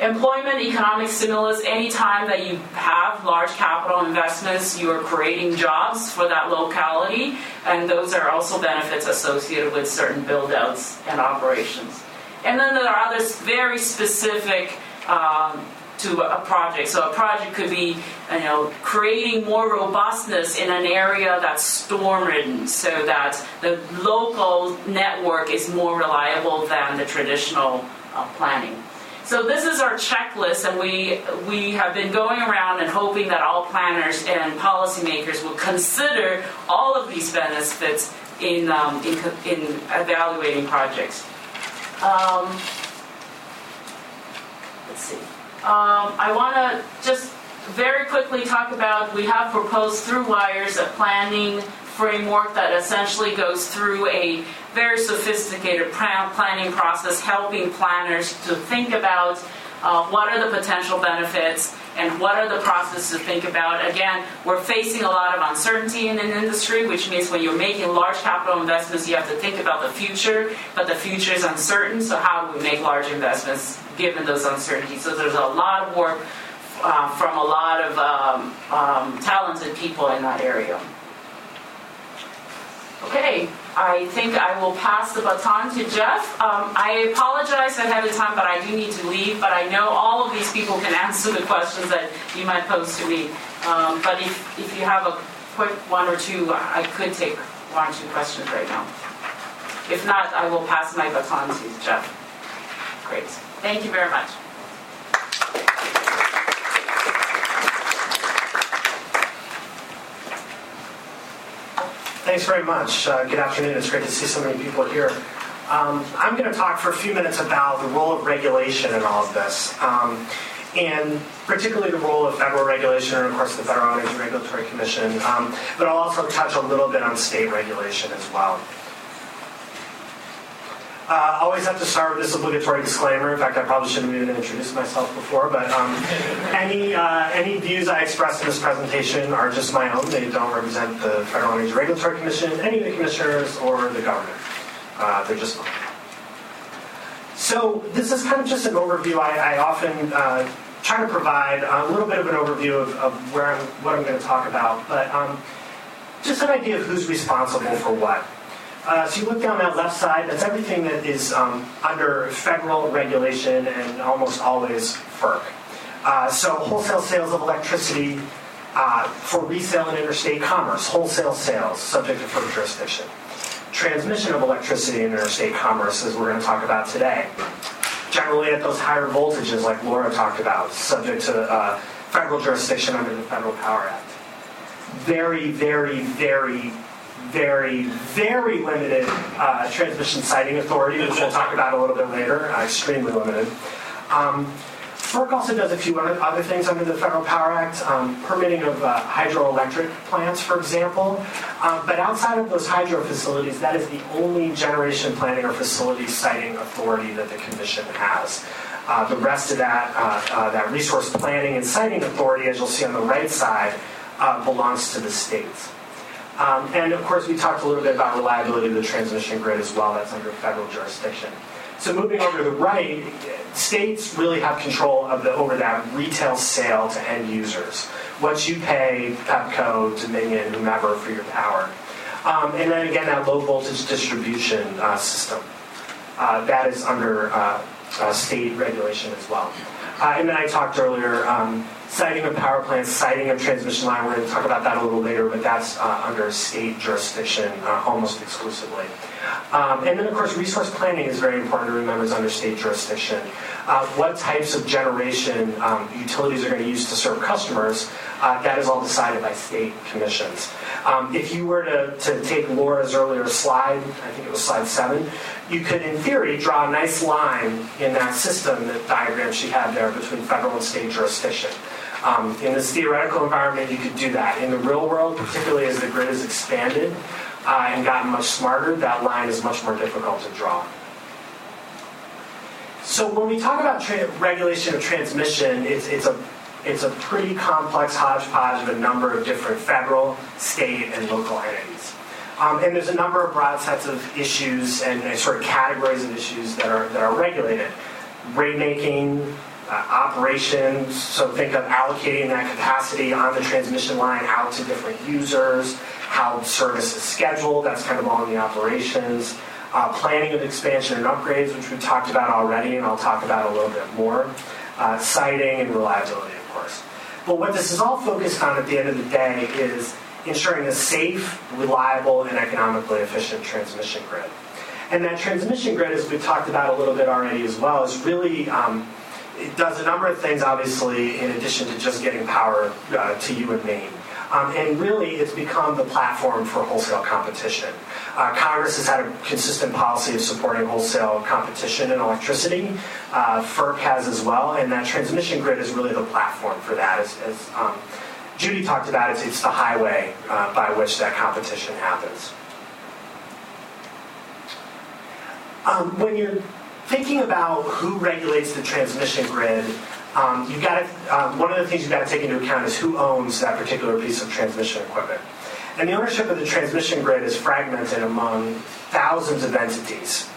Employment, economic stimulus, anytime that you have large capital investments, you are creating jobs for that locality, and those are also benefits associated with certain build outs and operations. And then there are other very specific um, to a project. So a project could be, you know, creating more robustness in an area that's storm-ridden, so that the local network is more reliable than the traditional uh, planning. So this is our checklist, and we we have been going around and hoping that all planners and policymakers will consider all of these benefits in um, in, in evaluating projects. Um, let's see. Um, I want to just very quickly talk about we have proposed through wires a planning framework that essentially goes through a very sophisticated planning process, helping planners to think about uh, what are the potential benefits and what are the processes to think about. Again, we're facing a lot of uncertainty in an industry, which means when you're making large capital investments, you have to think about the future, but the future is uncertain, so how do we make large investments given those uncertainties? So there's a lot of work uh, from a lot of um, um, talented people in that area. Okay, I think I will pass the baton to Jeff. Um, I apologize ahead of time, but I do need to leave. But I know all of these people can answer the questions that you might pose to me. Um, but if, if you have a quick one or two, I could take one or two questions right now. If not, I will pass my baton to Jeff. Great. Thank you very much. Thanks very much. Uh, good afternoon. It's great to see so many people here. Um, I'm going to talk for a few minutes about the role of regulation in all of this, um, and particularly the role of federal regulation and, of course, the Federal Energy Regulatory Commission. Um, but I'll also touch a little bit on state regulation as well. Uh, always have to start with this obligatory disclaimer. In fact, I probably shouldn't have even introduced myself before, but um, any uh, any views I express in this presentation are just my own. They don't represent the Federal Energy Regulatory Commission, any of the commissioners, or the government. Uh, they're just mine. So this is kind of just an overview. I, I often uh, try to provide a little bit of an overview of, of where I'm, what I'm going to talk about, but um, just an idea of who's responsible for what. Uh, so you look down that left side, that's everything that is um, under federal regulation and almost always FERC. Uh, so wholesale sales of electricity uh, for resale and interstate commerce, wholesale sales subject to FERC jurisdiction. Transmission of electricity in interstate commerce, as we're going to talk about today. Generally at those higher voltages, like Laura talked about, subject to uh, federal jurisdiction under the Federal Power Act. Very, very, very very, very limited uh, transmission siting authority, which we'll talk about a little bit later, uh, extremely limited. Um, FERC also does a few other things under the Federal Power Act, um, permitting of uh, hydroelectric plants, for example. Um, but outside of those hydro facilities, that is the only generation planning or facility siting authority that the Commission has. Uh, the rest of that, uh, uh, that resource planning and siting authority, as you'll see on the right side, uh, belongs to the states. Um, and of course, we talked a little bit about reliability of the transmission grid as well. That's under federal jurisdiction. So moving over to the right, states really have control of the, over that retail sale to end users. What you pay Pepco, Dominion, whomever for your power. Um, and then again, that low voltage distribution uh, system. Uh, that is under uh, uh state regulation as well. Uh, and then I talked earlier um, siting of power plants, siting of transmission line. We're going to talk about that a little later, but that's uh, under state jurisdiction uh, almost exclusively. Um, and then, of course, resource planning is very important to remember is under state jurisdiction. Uh, what types of generation um, utilities are going to use to serve customers, uh, that is all decided by state commissions. Um, if you were to, to take Laura's earlier slide, I think it was slide seven, you could, in theory, draw a nice line in that system, that diagram she had there, between federal and state jurisdiction. Um, in this theoretical environment, you could do that. In the real world, particularly as the grid has expanded uh, and gotten much smarter, that line is much more difficult to draw. So when we talk about tra- regulation of transmission, it's, it's, a, it's a pretty complex hodgepodge of a number of different federal, state, and local entities. Um, and there's a number of broad sets of issues and, sort of categories of issues that are, that are regulated. Rate making, uh, operations. So think of allocating that capacity on the transmission line out to different users, how service is scheduled, that's kind of all in the operations. Uh, planning of expansion and upgrades, which we talked about already, and I'll talk about a little bit more. Uh, siting and reliability, course. But what this is all focused on at the end of the day is ensuring a safe, reliable, and economically efficient transmission grid. And that transmission grid, as we talked about a little bit already as well, is really um, it does a number of things, obviously, in addition to just getting power uh, to you and Maine. Um, and really, it's become the platform for wholesale competition. Uh, Congress has had a consistent policy of supporting wholesale competition in electricity. Uh, FERC has as well, and that transmission grid is really the platform for that. As, as um, Judy talked about, it's, it's the highway uh, by which that competition happens. Um, when you're thinking about who regulates the transmission grid, um, you've got to, um, one of the things you've got to take into account is who owns that particular piece of transmission equipment. And the ownership of the transmission grid is fragmented among thousands of entities.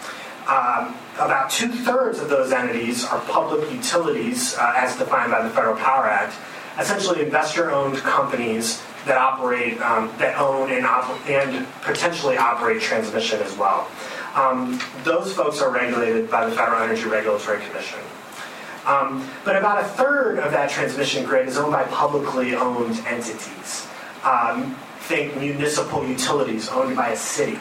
Um, about two thirds of those entities are public utilities, uh, as defined by the Federal Power Act, essentially investor owned companies that operate, um, that own and, op- and potentially operate transmission as well. Um, those folks are regulated by the Federal Energy Regulatory Commission. Um, but about a third of that transmission grid is owned by publicly owned entities. Um, think municipal utilities owned by a city,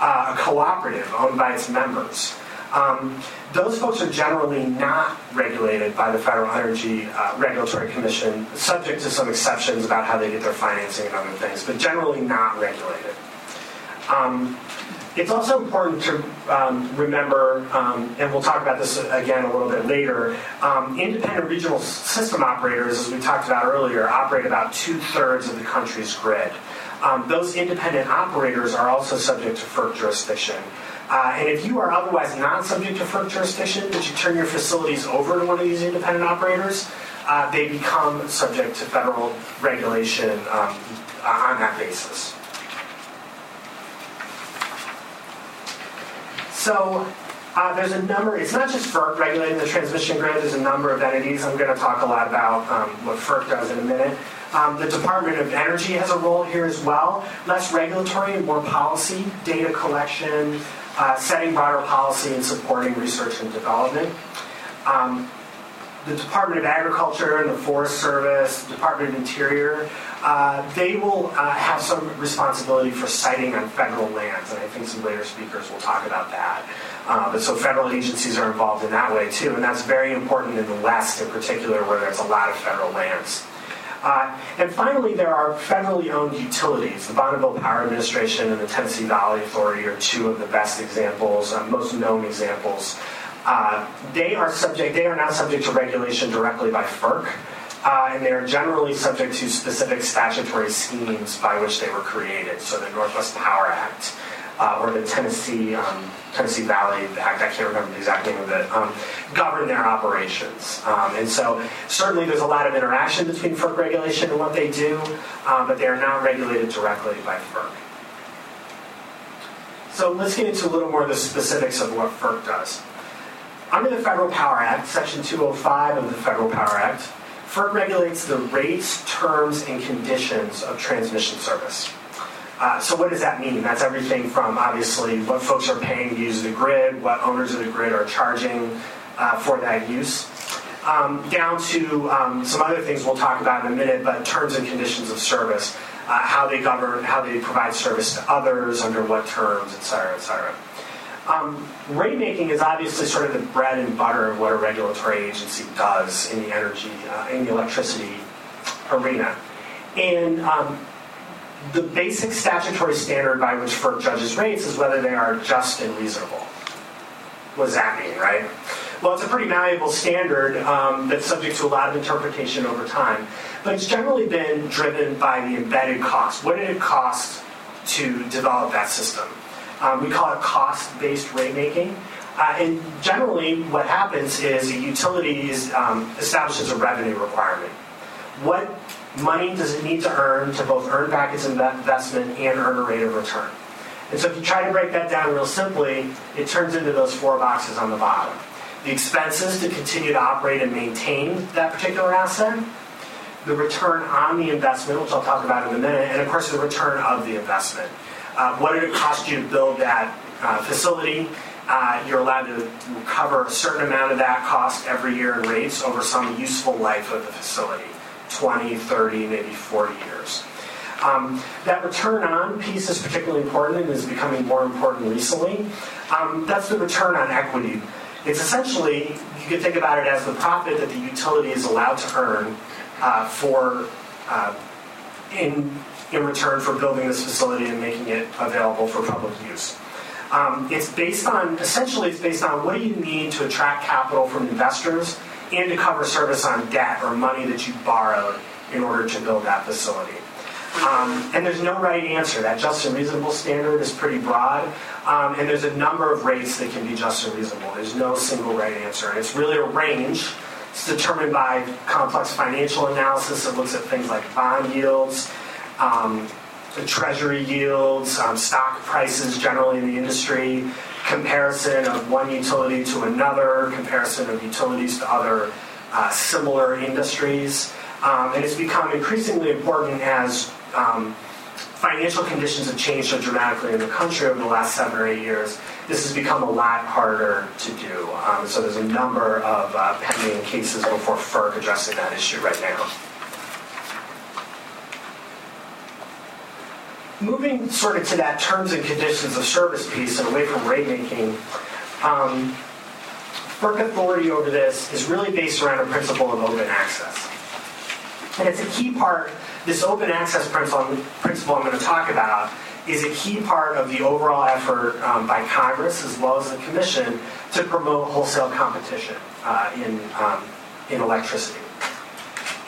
uh, a cooperative owned by its members. Um, those folks are generally not regulated by the Federal Energy uh, Regulatory Commission, subject to some exceptions about how they get their financing and other things, but generally not regulated. Um, it's also important to um, remember, um, and we'll talk about this again a little bit later, um, independent regional system operators, as we talked about earlier, operate about two thirds of the country's grid. Um, those independent operators are also subject to FERC jurisdiction. Uh, and if you are otherwise not subject to FERC jurisdiction, but you turn your facilities over to one of these independent operators, uh, they become subject to federal regulation um, on that basis. So uh, there's a number, it's not just FERC regulating the transmission grid, there's a number of entities. I'm going to talk a lot about um, what FERC does in a minute. Um, the Department of Energy has a role here as well. Less regulatory and more policy, data collection, uh, setting broader policy and supporting research and development. Um, the Department of Agriculture and the Forest Service, Department of Interior, uh, they will uh, have some responsibility for siting on federal lands, and I think some later speakers will talk about that. Uh, but so federal agencies are involved in that way too, and that's very important in the West in particular, where there's a lot of federal lands. Uh, and finally, there are federally owned utilities. The Bonneville Power Administration and the Tennessee Valley Authority are two of the best examples, uh, most known examples. Uh, they are subject. They are not subject to regulation directly by FERC uh, and they are generally subject to specific statutory schemes by which they were created. So the Northwest Power Act uh, or the Tennessee um, Tennessee Valley Act, I can't remember the exact name of it, um, govern their operations. Um, and so certainly there's a lot of interaction between FERC regulation and what they do, um, but they are not regulated directly by FERC. So let's get into a little more of the specifics of what FERC does. Under the Federal Power Act, Section 205 of the Federal Power Act, FERC regulates the rates, terms, and conditions of transmission service. Uh, so what does that mean? That's everything from obviously what folks are paying to use the grid, what owners of the grid are charging uh, for that use, um, down to um, some other things we'll talk about in a minute, but terms and conditions of service, uh, how they govern, how they provide service to others, under what terms, et cetera, et cetera. Um, rate making is obviously sort of the bread and butter of what a regulatory agency does in the energy, uh, in the electricity arena. And um, the basic statutory standard by which FERC judges rates is whether they are just and reasonable. What does that mean, right? Well, it's a pretty malleable standard um, that's subject to a lot of interpretation over time. But it's generally been driven by the embedded cost. What did it cost to develop that system? Um, we call it cost-based rate making. Uh, and generally, what happens is a utility um, establishes a revenue requirement. What money does it need to earn to both earn back its investment and earn a rate of return? And so if you try to break that down real simply, it turns into those four boxes on the bottom. The expenses to continue to operate and maintain that particular asset, the return on the investment, which I'll talk about in a minute, and of course the return of the investment. Uh, what did it cost you to build that uh, facility? Uh, you're allowed to recover a certain amount of that cost every year in rates over some useful life of the facility 20, 30, maybe 40 years. Um, that return on piece is particularly important and is becoming more important recently. Um, that's the return on equity. It's essentially, you can think about it as the profit that the utility is allowed to earn uh, for uh, in in return for building this facility and making it available for public use. Um, it's based on, essentially, it's based on what do you need to attract capital from investors and to cover service on debt or money that you borrowed in order to build that facility. Um, and there's no right answer. That just and reasonable standard is pretty broad, um, and there's a number of rates that can be just and reasonable. There's no single right answer. It's really a range. It's determined by complex financial analysis that looks at things like bond yields, um, treasury yields, um, stock prices generally in the industry, comparison of one utility to another, comparison of utilities to other uh, similar industries. Um, and it's become increasingly important as um, financial conditions have changed so dramatically in the country over the last seven or eight years, this has become a lot harder to do. Um, so there's a number of uh, pending cases before FERC addressing that issue right now. Moving sort of to that terms and conditions of service piece and away from rate making, um, FERC authority over this is really based around a principle of open access. And it's a key part, this open access principle, I'm going to talk about is a key part of the overall effort um, by Congress as well as the Commission to promote wholesale competition uh, in, um, in electricity.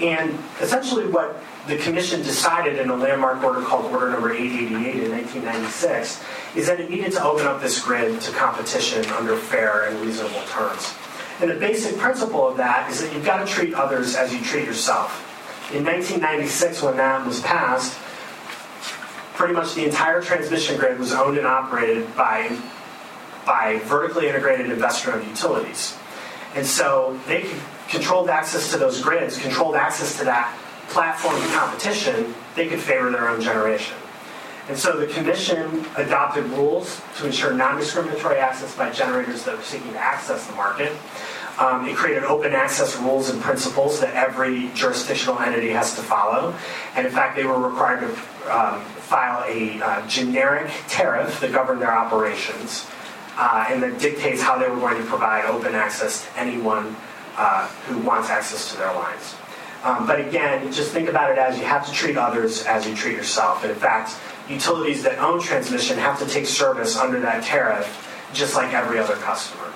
And essentially what the Commission decided in a landmark order called Order Number 888 in 1996 is that it needed to open up this grid to competition under fair and reasonable terms. And the basic principle of that is that you've got to treat others as you treat yourself. In 1996, when that was passed, pretty much the entire transmission grid was owned and operated by, by vertically integrated investor-owned utilities. And so they controlled access to those grids, controlled access to that platform competition, they could favor their own generation. And so the commission adopted rules to ensure non-discriminatory access by generators that were seeking to access the market. Um, it created open access rules and principles that every jurisdictional entity has to follow. And in fact, they were required to um, file a uh, generic tariff that governed their operations uh, and that dictates how they were going to provide open access to anyone uh, who wants access to their lines. Um, but again, just think about it as you have to treat others as you treat yourself. And in fact, utilities that own transmission have to take service under that tariff just like every other customer.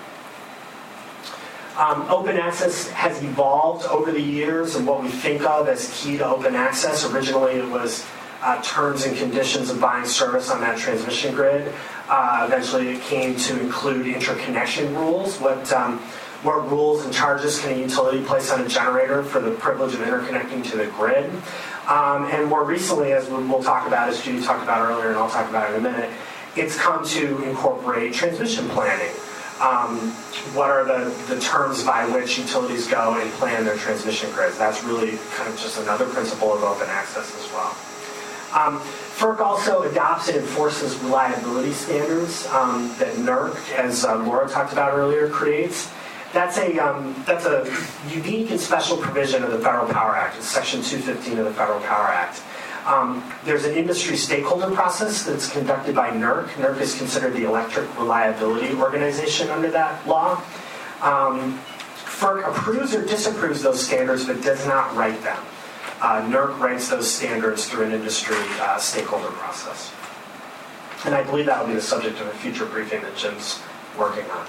Um, open access has evolved over the years and what we think of as key to open access. Originally, it was uh, terms and conditions of buying service on that transmission grid. Uh, eventually, it came to include interconnection rules. What um, what rules and charges can a utility place on a generator for the privilege of interconnecting to the grid? Um, and more recently, as we'll talk about, as Judy talked about earlier, and I'll talk about in a minute, it's come to incorporate transmission planning. Um, what are the, the terms by which utilities go and plan their transmission grids? That's really kind of just another principle of open access as well. Um, FERC also adopts and enforces reliability standards um, that NERC, as uh, Laura talked about earlier, creates. That's a, um, that's a unique and special provision of the Federal Power Act. It's Section 215 of the Federal Power Act. Um, there's an industry stakeholder process that's conducted by NERC. NERC is considered the electric reliability organization under that law. Um, FERC approves or disapproves those standards but does not write them. Uh, NERC writes those standards through an industry uh, stakeholder process. And I believe that will be the subject of a future briefing that Jim's working on.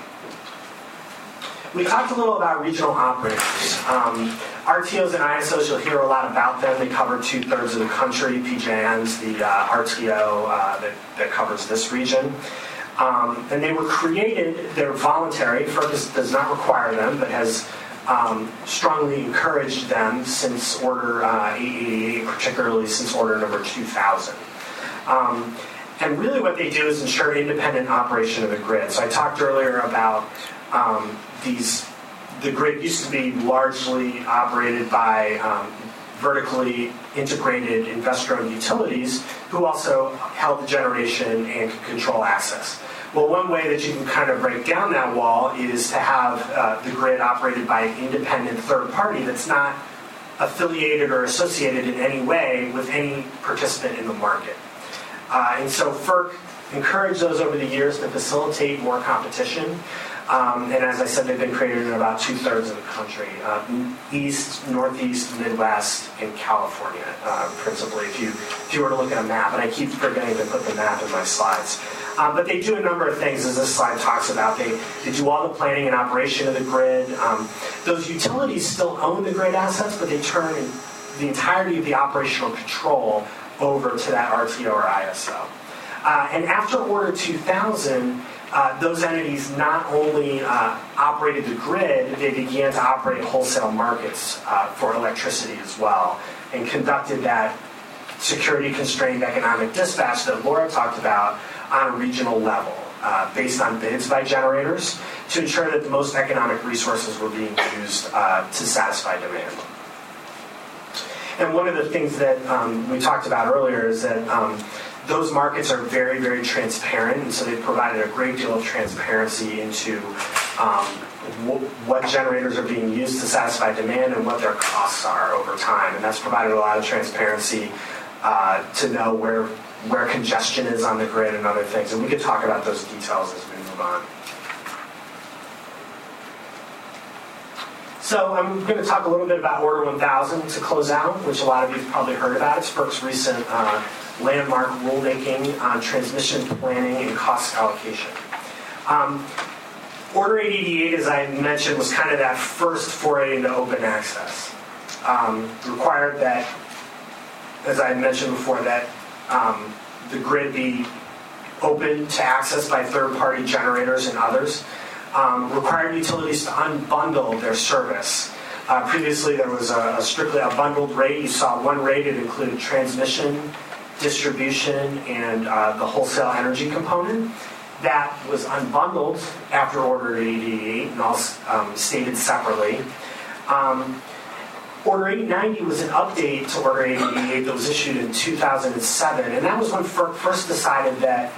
We talked a little about regional operators. Um, RTOs and ISOs, you'll hear a lot about them. They cover two thirds of the country. PJM's the uh, RTO uh, that, that, covers this region. Um, and they were created, they're voluntary. FERC does not require them, but has um, strongly encouraged them since Order uh, 888, particularly since Order number 2000. Um, and really what they do is ensure independent operation of the grid. So I talked earlier about um, these, the grid used to be largely operated by um, vertically integrated investor-owned utilities who also held the generation and could control access. Well, one way that you can kind of break down that wall is to have uh, the grid operated by an independent third party that's not affiliated or associated in any way with any participant in the market. Uh, and so FERC encouraged those over the years to facilitate more competition. Um, and as I said, they've been created in about two thirds of the country uh, East, Northeast, Midwest, and California, uh, principally, if you, if you were to look at a map. And I keep forgetting to put the map in my slides. Um, but they do a number of things, as this slide talks about. They, they do all the planning and operation of the grid. Um, those utilities still own the grid assets, but they turn the entirety of the operational control over to that RTO or ISO. Uh, and after Order 2000, uh, those entities not only uh, operated the grid, they began to operate wholesale markets uh, for electricity as well and conducted that security constrained economic dispatch that Laura talked about on a regional level uh, based on bids by generators to ensure that the most economic resources were being used uh, to satisfy demand. And one of the things that um, we talked about earlier is that um, those markets are very, very transparent, and so they've provided a great deal of transparency into um, wh- what generators are being used to satisfy demand and what their costs are over time. And that's provided a lot of transparency uh, to know where where congestion is on the grid and other things. And we could talk about those details as we move on. So I'm going to talk a little bit about Order 1000 to close out, which a lot of you have probably heard about. It's FERC's recent uh, landmark rulemaking on transmission planning and cost allocation. Um, Order 888, as I mentioned, was kind of that first foray into open access. Um, required that, as I mentioned before, that um, the grid be open to access by third-party generators and others. Um, required utilities to unbundle their service. Uh, previously, there was a, a strictly a bundled rate. You saw one rate; it included transmission, distribution, and uh, the wholesale energy component. That was unbundled after Order 88 and all um, stated separately. Um, Order 890 was an update to Order 888 that was issued in 2007, and that was when FERC first decided that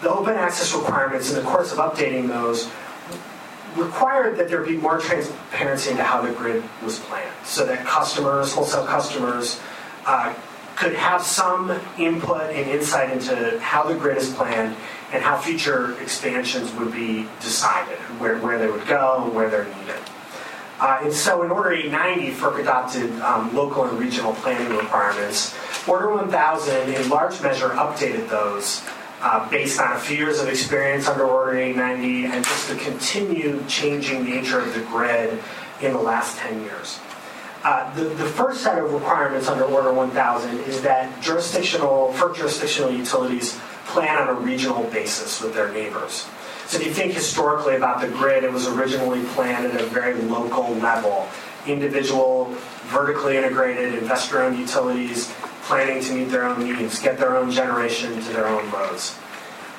the open access requirements, in the course of updating those, required that there be more transparency into how the grid was planned, so that customers, wholesale customers, uh, could have some input and insight into how the grid is planned and how future expansions would be decided, where, where they would go, and where they're needed. Uh, and so in Order 890, FERC adopted um, local and regional planning requirements. Order 1000, in large measure, updated those uh, based on a few years of experience under Order 890 and just the continued changing nature of the grid in the last 10 years. Uh, the, the first set of requirements under Order 1000 is that jurisdictional, FERC jurisdictional utilities plan on a regional basis with their neighbors. So if you think historically about the grid, it was originally planned at a very local level. Individual, vertically integrated, investor-owned utilities planning to meet their own needs, get their own generation to their own loads.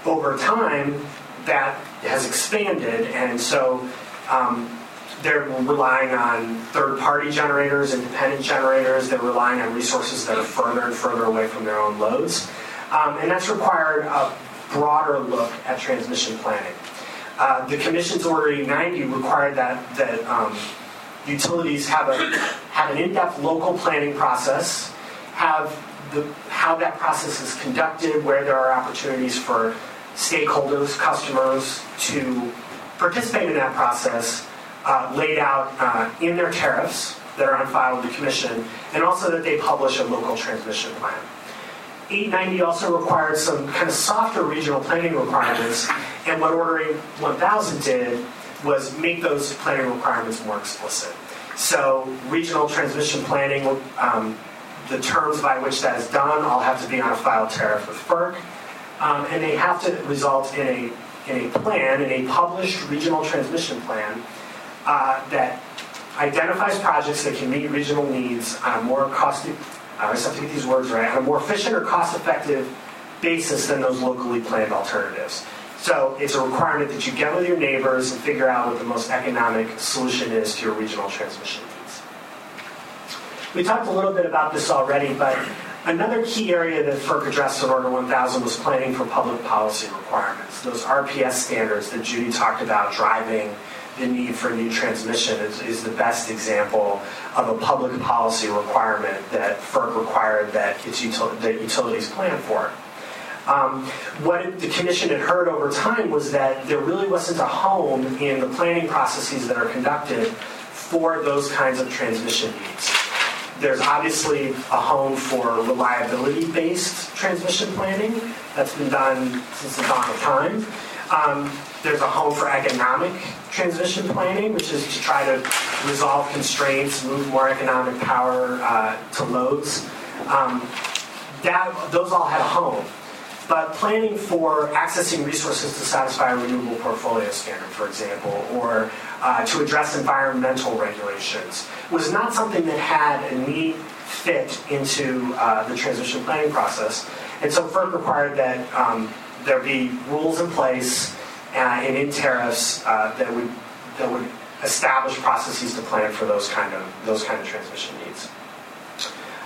Over time, that has expanded, and so um, they're relying on third-party generators, independent generators. They're relying on resources that are further and further away from their own loads, um, and that's required a broader look at transmission planning. Uh, the Commission's Order 890 required that that um, utilities have a have an in-depth local planning process, have the how that process is conducted, where there are opportunities for stakeholders, customers to participate in that process, uh, laid out uh, in their tariffs that are on file with the Commission, and also that they publish a local transmission plan. 890 also required some kind of softer regional planning requirements, and what Order 1000 did was make those planning requirements more explicit. So regional transmission planning, um, the terms by which that is done all have to be on a filed tariff with FERC, um, and they have to result in a, in a plan, in a published regional transmission plan uh, that identifies projects that can meet regional needs on a more cost I always have to get these words right, on a more efficient or cost-effective basis than those locally planned alternatives. So it's a requirement that you get with your neighbors and figure out what the most economic solution is to your regional transmission needs. We talked a little bit about this already, but another key area that FERC addressed in Order 1000 was planning for public policy requirements. Those RPS standards that Judy talked about driving the need for new transmission is, is the best example of a public policy requirement that FERC required that its util- that utilities plan for. Um, what the commission had heard over time was that there really wasn't a home in the planning processes that are conducted for those kinds of transmission needs. There's obviously a home for reliability-based transmission planning that's been done since the dawn of time. Um, there's a home for economic transition planning, which is to try to resolve constraints, move more economic power uh, to loads. Um, that, those all had a home. But planning for accessing resources to satisfy a renewable portfolio standard, for example, or uh, to address environmental regulations, was not something that had a neat fit into uh, the transition planning process. And so FERC required that um, there be rules in place and in tariffs uh, that would that would establish processes to plan for those kind of those kind of transmission needs.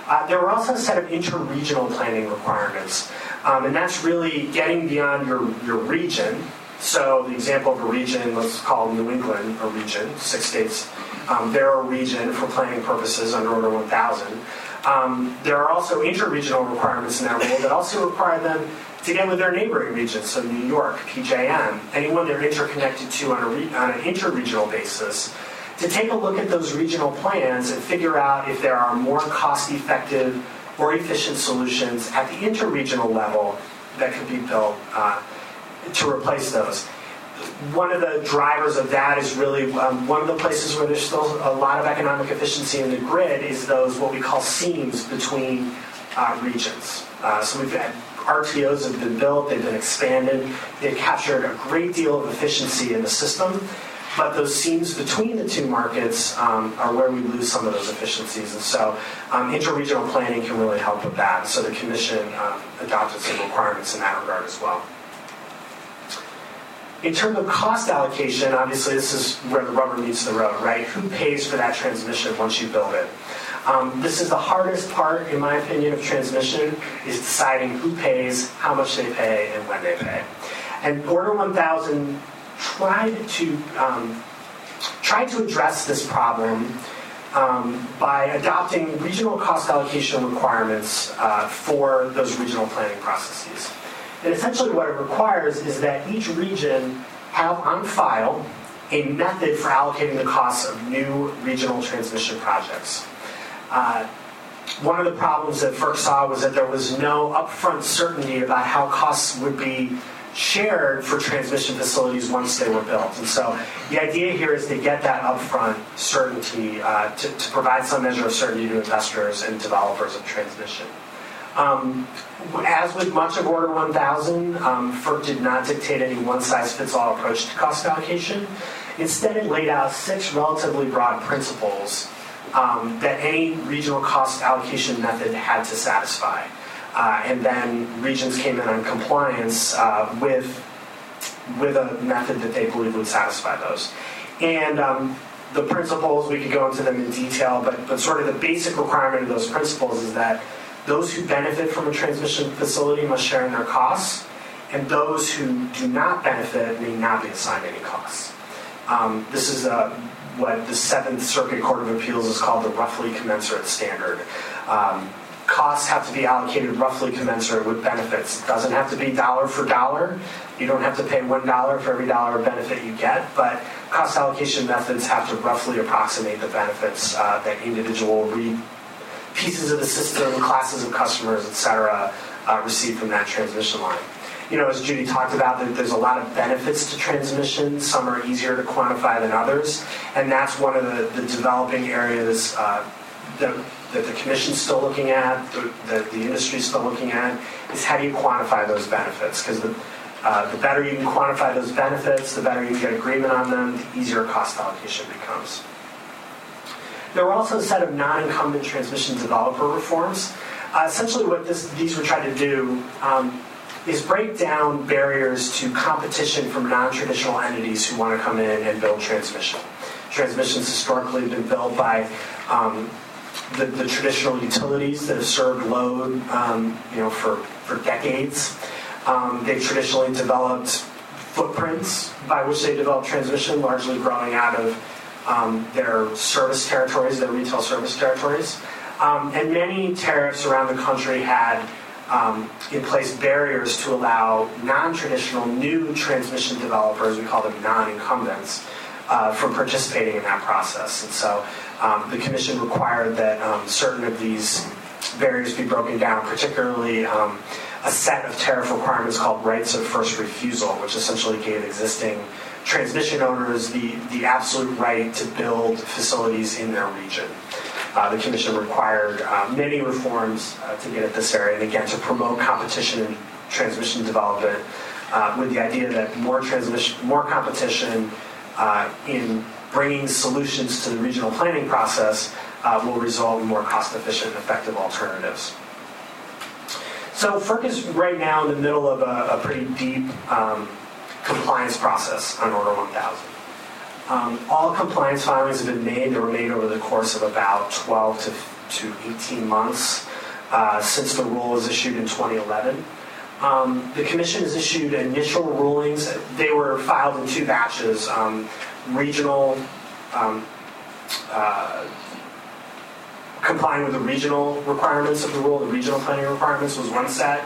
Uh, there were also a set of interregional planning requirements, um, and that's really getting beyond your, your region. So the example of a region, let's call New England a region, six states. Um, they're a region for planning purposes under Order 1000. Um, there are also interregional requirements in that rule that also require them to get with their neighboring regions, so New York, PJM, anyone they're interconnected to on, re- on an interregional basis, to take a look at those regional plans and figure out if there are more cost-effective or efficient solutions at the interregional level that could be built uh, to replace those. One of the drivers of that is really um, one of the places where there's still a lot of economic efficiency in the grid is those what we call seams between uh, regions. Uh, so we've had RTOs have been built, they've been expanded, they've captured a great deal of efficiency in the system, but those seams between the two markets um, are where we lose some of those efficiencies. And so um, interregional planning can really help with that. So the Commission um, adopted some requirements in that regard as well. In terms of cost allocation, obviously this is where the rubber meets the road, right? Who pays for that transmission once you build it? Um, this is the hardest part, in my opinion, of transmission, is deciding who pays, how much they pay, and when they pay. And Order 1000 tried to um, tried to address this problem um, by adopting regional cost allocation requirements uh, for those regional planning processes. And essentially, what it requires is that each region have on file a method for allocating the costs of new regional transmission projects. Uh, one of the problems that FERC saw was that there was no upfront certainty about how costs would be shared for transmission facilities once they were built. And so the idea here is to get that upfront certainty uh, to, to, provide some measure of certainty to investors and developers of transmission. Um, as with much of Order 1000, um, FERC did not dictate any one-size-fits-all approach to cost allocation. Instead, it laid out six relatively broad principles um, that any regional cost allocation method had to satisfy. Uh, and then regions came in on compliance uh, with with a method that they believe would satisfy those. And um, the principles, we could go into them in detail, but, but sort of the basic requirement of those principles is that those who benefit from a transmission facility must share in their costs, and those who do not benefit may not be assigned any costs. Um, this is uh, what the Seventh Circuit Court of Appeals is called the roughly commensurate standard. Um, costs have to be allocated roughly commensurate with benefits. It doesn't have to be dollar for dollar. You don't have to pay one dollar for every dollar of benefit you get, but cost allocation methods have to roughly approximate the benefits uh, that individual re- pieces of the system, classes of customers, et cetera, uh, receive from that transmission line. You know, as Judy talked about, there's a lot of benefits to transmission. Some are easier to quantify than others, and that's one of the, the developing areas uh, that that the commission's still looking at, that the, industry's still looking at, is how do you quantify those benefits? Because the, uh, the better you can quantify those benefits, the better you get agreement on them, the easier cost allocation becomes. There were also a set of non-incumbent transmission developer reforms. Uh, essentially, what this, these were trying to do um, is break down barriers to competition from non-traditional entities who want to come in and build transmission. Transmission's historically been built by um, the, the, traditional utilities that have served load, um, you know, for, for decades. Um, they've traditionally developed footprints by which they develop transmission, largely growing out of um, their service territories, their retail service territories. Um, and many tariffs around the country had um, in place barriers to allow non-traditional new transmission developers, we call them non-incumbents, uh, from participating in that process. And so um, the commission required that um, certain of these barriers be broken down, particularly um, a set of tariff requirements called rights of first refusal, which essentially gave existing transmission owners the, the absolute right to build facilities in their region. Uh, the commission required uh, many reforms uh, to get at this area, and again, to promote competition in transmission development uh, with the idea that more transmission, more competition in bringing solutions to the regional planning process uh, will result in more cost-efficient and effective alternatives. So FERC is right now in the middle of a, a pretty deep um, compliance process on Order 1000. Um, all compliance filings have been made. They were made over the course of about 12 to, to 18 months uh, since the rule was issued in 2011. Um, the commission has issued initial rulings. They were filed in two batches. Um, regional um, uh, complying with the regional requirements of the rule, the regional planning requirements was one set,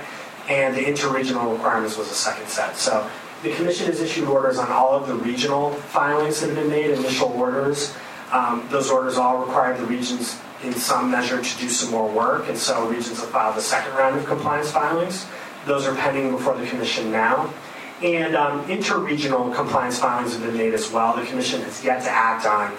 and the interregional requirements was a second set. So the commission has issued orders on all of the regional filings that have been made, initial orders. Um, those orders all require the regions in some measure to do some more work, and so regions have filed the second round of compliance filings. Those are pending before the commission now. And um, interregional compliance filings have been made as well. The commission has yet to act on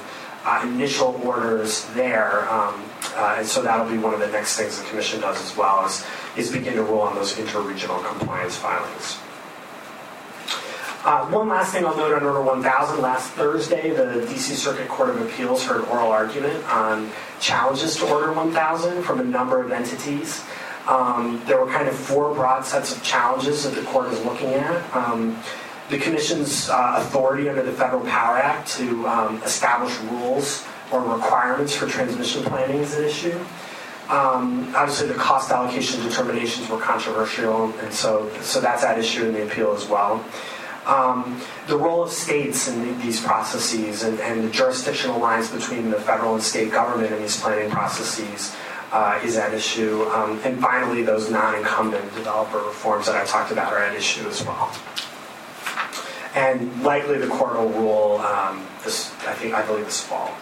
uh, initial orders there, um, uh, and so that'll be one of the next things the commission does as well is, is begin to rule on those interregional compliance filings. Uh, one last thing I'll note on Order 1000. Last Thursday, the DC Circuit Court of Appeals heard oral argument on challenges to Order 1000 from a number of entities. Um, there were kind of four broad sets of challenges that the court is looking at. Um, the Commission's uh, authority under the Federal Power Act to um, establish rules or requirements for transmission planning is an issue. Um, obviously, the cost allocation determinations were controversial, and so so that's at issue in the appeal as well. Um, the role of states in these processes and, and, the jurisdictional lines between the federal and state government in these planning processes uh, is at issue. Um, and finally, those non-incumbent developer reforms that I talked about are at issue as well. And likely the court will rule um, this, I think, I believe this fall.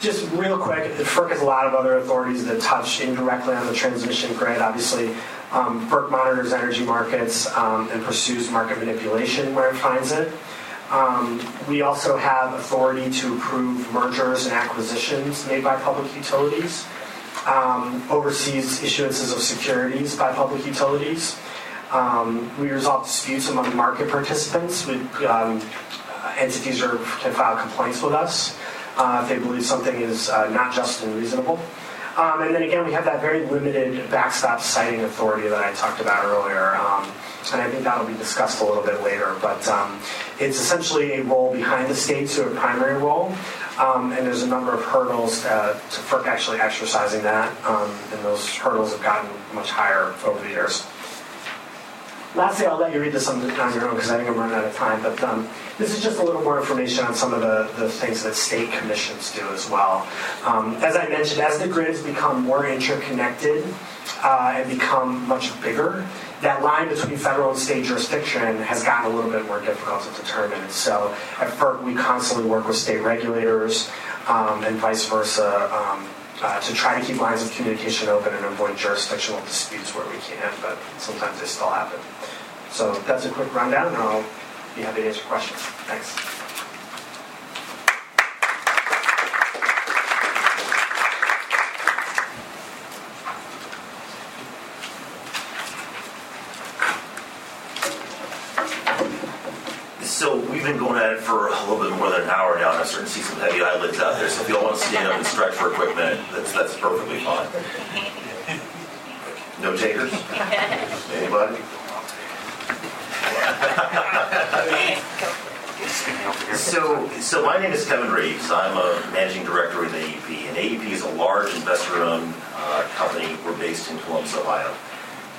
Just real quick, FERC has a lot of other authorities that touch indirectly on the transmission grid. Obviously, um, FERC monitors energy markets um, and pursues market manipulation where it finds it. Um, we also have authority to approve mergers and acquisitions made by public utilities, um, oversees issuances of securities by public utilities. Um, we resolve disputes among market participants. Um, entities can file complaints with us uh, if they believe something is uh, not just and reasonable. Um, and then again, we have that very limited backstop siting authority that I talked about earlier. Um, and I think that'll be discussed a little bit later. But um, it's essentially a role behind the state to a primary role. Um, and there's a number of hurdles uh, to FERC actually exercising that. Um, and those hurdles have gotten much higher over the years. Lastly, I'll let you read this on, on your own because I think I'm running out of time. But um, this is just a little more information on some of the, the things that state commissions do as well. Um, as I mentioned, as the grids become more interconnected uh, and become much bigger, that line between federal and state jurisdiction has gotten a little bit more difficult to determine. So at FERC, we constantly work with state regulators um, and vice versa. Um, uh, to try to keep lines of communication open and avoid jurisdictional disputes where we can, but sometimes they still happen. So that's a quick rundown, and I'll be happy to answer questions. Thanks. So we've been going at it for a little bit more than an hour now, and I'm starting to see some heavy eyelids out there. So if you all want to stand up and stretch for a quick minute, that's that's perfectly fine. No takers? Anybody? So, so my name is Kevin Reeves. I'm a managing director with AEP, and AEP is a large investor-owned uh, company. We're based in Columbus, Ohio.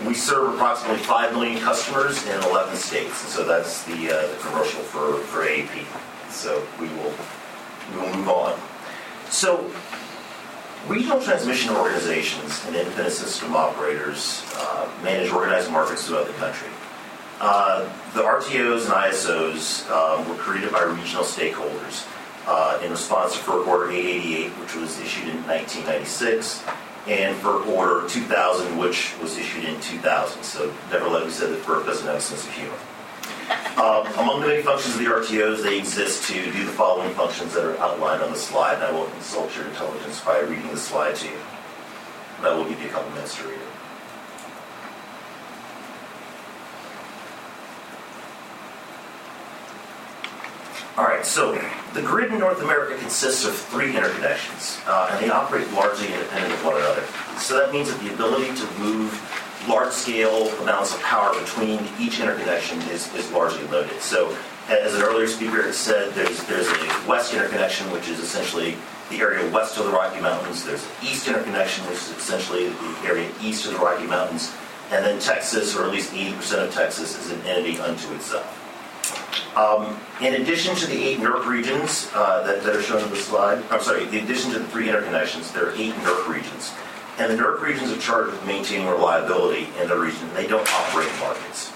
We serve approximately 5 million customers in 11 states, and so that's the, uh, the commercial for, for AEP. So we will, we will move on. So regional transmission organizations and independent system operators uh, manage organized markets throughout the country. Uh, the RTOs and ISOs um, were created by regional stakeholders uh, in response to FERC Order 888, which was issued in 1996, and FERC Order 2000, which was issued in 2000. So never let me say that FERC doesn't have a sense of humor. Um, among the many functions of the RTOs, they exist to do the following functions that are outlined on the slide, and I will consult your intelligence by reading the slide to you. But I will give you a couple minutes to read it. All right, so the grid in North America consists of three interconnections, uh, and they operate largely independent of one another. So that means that the ability to move large-scale amounts of power between each interconnection is, is largely limited. So As an earlier speaker had said, there's, there's a west interconnection, which is essentially the area west of the Rocky Mountains. There's an east interconnection, which is essentially the area east of the Rocky Mountains. And then Texas, or at least 80% of Texas, is an entity unto itself. Um, In addition to the eight NERC regions uh, that that are shown on the slide, I'm sorry, in addition to the three interconnections, there are eight NERC regions. And the NERC regions are charged with maintaining reliability in the region. They don't operate markets.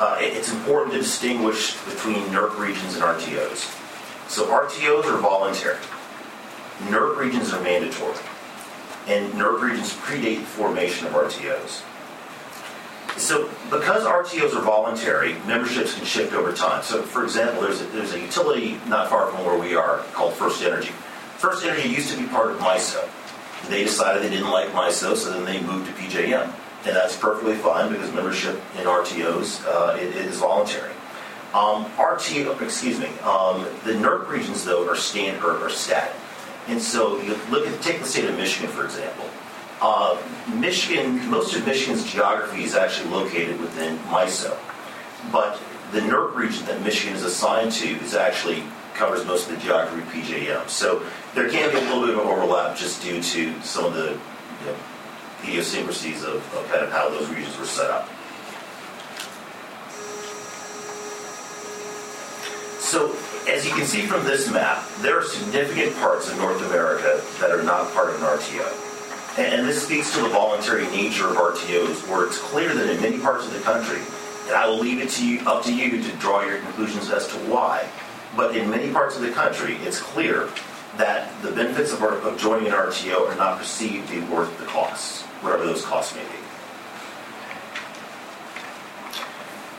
Uh, it- It's important to distinguish between NERC regions and RTOs. So RTOs are voluntary. NERC regions are mandatory. And NERC regions predate the formation of RTOs. So because RTOs are voluntary, memberships can shift over time. So for example, there's a, there's a utility not far from where we are called First Energy. First Energy used to be part of MISO. They decided they didn't like MISO, so then they moved to PJM. And that's perfectly fine because membership in RTOs uh, it, it is voluntary. Um, RTO, excuse me, um, the NERC regions though are stand or static. And so you look at take the state of Michigan for example. Uh, Michigan, most of Michigan's geography is actually located within MISO, but the NERC region that Michigan is assigned to is actually covers most of the geography of PJM. So there can be a little bit of an overlap just due to some of the you know, idiosyncrasies of, of kind of how those regions were set up. So as you can see from this map, there are significant parts of North America that are not part of an RTO. And this speaks to the voluntary nature of RTOs, where it's clear that in many parts of the country, and I will leave it to you, up to you to draw your conclusions as to why, but in many parts of the country, it's clear that the benefits of, of joining an RTO are not perceived to be worth the costs, whatever those costs may be.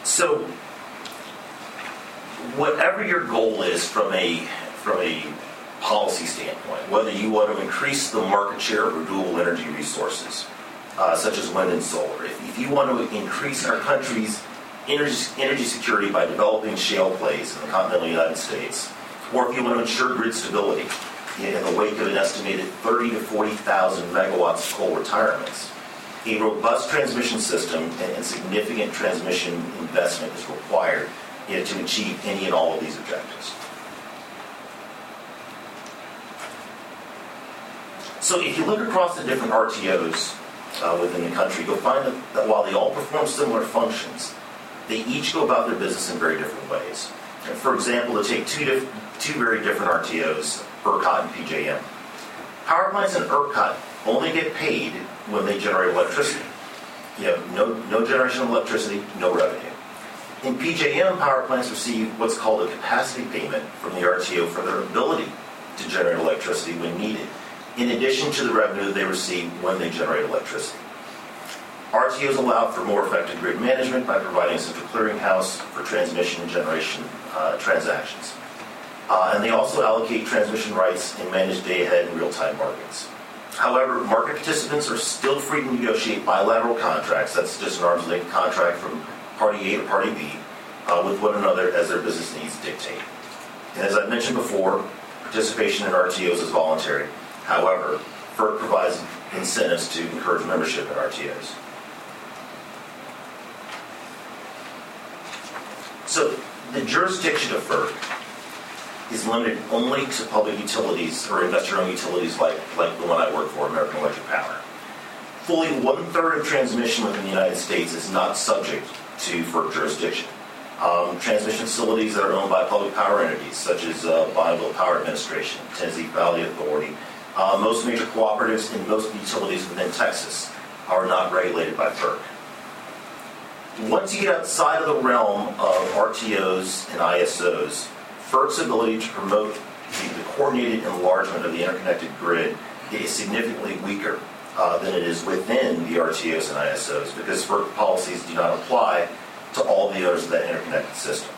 So, whatever your goal is from a from a policy standpoint, whether you want to increase the market share of renewable energy resources, uh, such as wind and solar, if, if you want to increase our country's energy, energy security by developing shale plays in the continental United States, or if you want to ensure grid stability in the wake of an estimated 30 to 40,000 megawatts of coal retirements, a robust transmission system and, significant transmission investment is required you know, to achieve any and all of these objectives. So if you look across the different RTOs uh, within the country, you'll find that, while they all perform similar functions, they each go about their business in very different ways. And for example, to take two, diff- two very different RTOs, ERCOT and PJM. Power plants in ERCOT only get paid when they generate electricity. You have no, no generation of electricity, no revenue. In PJM, power plants receive what's called a capacity payment from the RTO for their ability to generate electricity when needed, in addition to the revenue they receive when they generate electricity. RTOs allow for more effective grid management by providing a central clearinghouse for transmission and generation uh, transactions. Uh, and they also allocate transmission rights and manage day-ahead and real-time markets. However, market participants are still free to negotiate bilateral contracts, that's just an arm's length contract from party A to party B, uh, with one another as their business needs dictate. And as I mentioned before, participation in RTOs is voluntary. However, FERC provides incentives to encourage membership in RTOs. So the jurisdiction of FERC is limited only to public utilities or investor-owned utilities like, like the one I work for, American Electric Power. Fully one-third of transmission within the United States is not subject to FERC jurisdiction. Um, transmission facilities that are owned by public power entities, such as uh, Bonneville Power Administration, Tennessee Valley Authority, uh, most major cooperatives and most utilities within Texas are not regulated by FERC. Once you get outside of the realm of RTOs and ISOs, FERC's ability to promote the, the coordinated enlargement of the interconnected grid is significantly weaker uh, than it is within the RTOs and ISOs because FERC policies do not apply to all the owners of that interconnected system.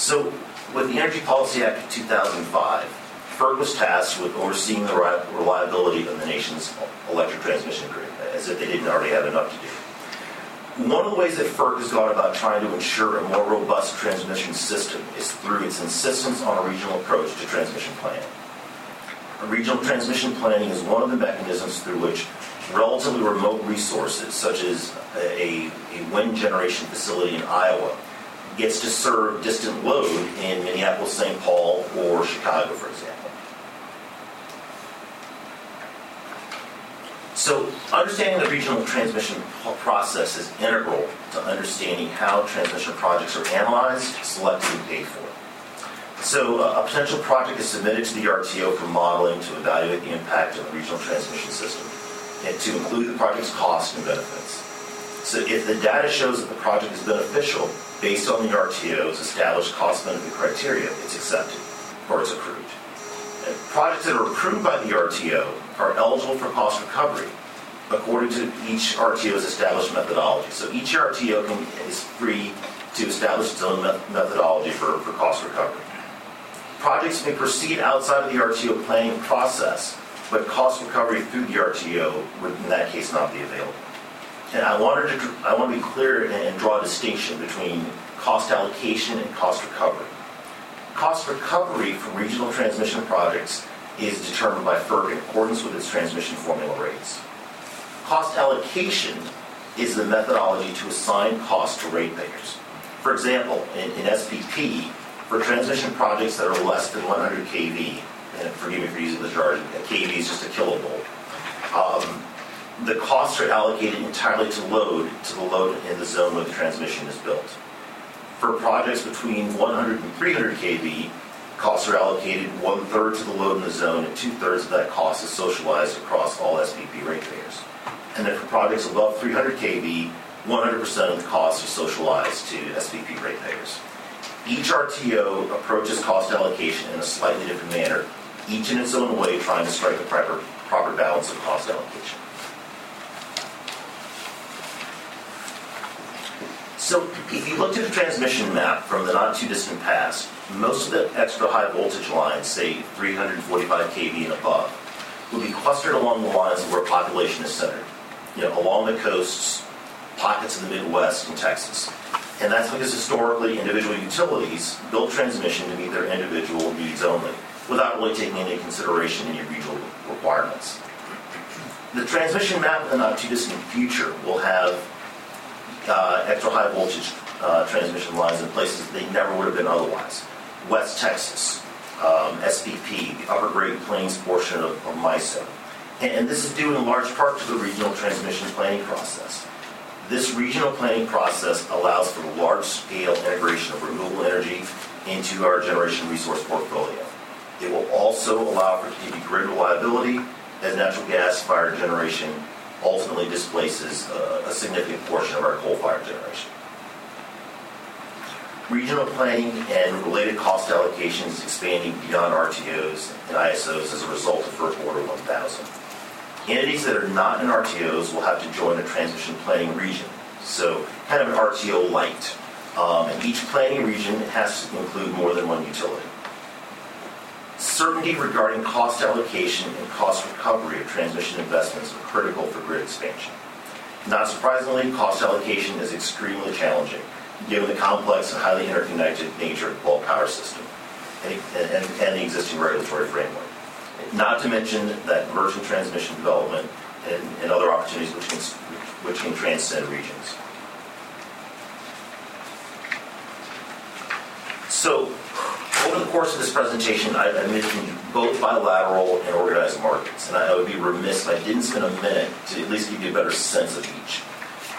So, with the Energy Policy Act of 2005, FERC was tasked with overseeing the reliability of the nation's electric transmission grid, as if they didn't already have enough to do. One of the ways that FERC has gone about trying to ensure a more robust transmission system is through its insistence on a regional approach to transmission planning. A regional transmission planning is one of the mechanisms through which relatively remote resources, such as a, a wind generation facility in Iowa, gets to serve distant load in Minneapolis, St. Paul, or Chicago, for example. So understanding the regional transmission process is integral to understanding how transmission projects are analyzed, selected, and paid for. So a potential project is submitted to the RTO for modeling to evaluate the impact of the regional transmission system and to include the project's costs and benefits. So if the data shows that the project is beneficial based on the RTO's established cost-benefit criteria, it's accepted or it's approved. And projects that are approved by the RTO are eligible for cost recovery according to each RTO's established methodology. So each RTO can, is free to establish its own met- methodology for, for cost recovery. Projects may proceed outside of the RTO planning process, but cost recovery through the RTO would in that case not be available. And I wanted to, I want to be clear and- draw a distinction between cost allocation and cost recovery. Cost recovery from regional transmission projects is determined by FERC in accordance with its transmission formula rates. Cost allocation is the methodology to assign costs to ratepayers. For example, in, in SPP, for transmission projects that are less than 100 kV, and forgive me for using the jargon, kV is just a kilovolt, um, the costs are allocated entirely to load, to the load in the zone where the transmission is built. For projects between 100 and 300 kV, costs are allocated one-third to the load in the zone, and two-thirds of that cost is socialized across all SPP ratepayers. And then for projects above 300 kV, 100% of the costs are socialized to SPP ratepayers. Each RTO approaches cost allocation in a slightly different manner, each in its own way trying to strike the proper, proper balance of cost allocation. So if you looked at a transmission map from the not too distant past, most of the extra high voltage lines, say 345 kV and above, would be clustered along the lines of where population is centered. You know, along the coasts, pockets in the Midwest and Texas. And that's because historically individual utilities built transmission to meet their individual needs only, without really taking into consideration any regional requirements. The transmission map in the not too distant future will have uh, extra high voltage uh, transmission lines in places they never would have been otherwise. West Texas, um, SPP, the Upper Great Plains portion of, of MISO. And, and this is due in large part to the regional transmission planning process. This regional planning process allows for large-scale integration of renewable energy into our generation resource portfolio. It will also allow for continued grid reliability as natural gas-fired generation ultimately displaces uh, a significant portion of our coal-fired generation. Regional planning and related cost allocations expanding beyond RTOs and ISOs as a result of FERC Order 1000. Entities that are not in RTOs will have to join a transmission planning region, so kind of an RTO light. Um, and each planning region has to include more than one utility. Certainty regarding cost allocation and cost recovery of transmission investments are critical for grid expansion. Not surprisingly, cost allocation is extremely challenging, given the complex and highly interconnected nature of the bulk power system and, and, and the existing regulatory framework. Not to mention that merchant transmission development and, and other opportunities which can, which can transcend regions. So, over the course of this presentation, I, I mentioned both bilateral and organized markets, and I would be remiss if I didn't spend a minute to at least give you a better sense of each.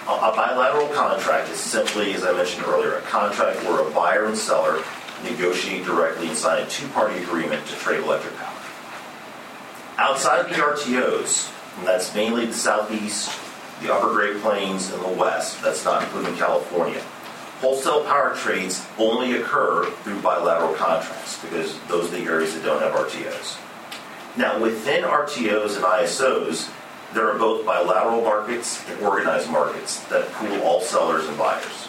A, a bilateral contract is simply, as I mentioned earlier, a contract where a buyer and seller negotiate directly and sign a two-party agreement to trade electric power. Outside of the RTOs, and that's mainly the Southeast, the Upper Great Plains, and the West, that's not including California, wholesale power trades only occur through bilateral contracts because those are the areas that don't have RTOs. Now, within RTOs and ISOs, there are both bilateral markets and organized markets that pool all sellers and buyers.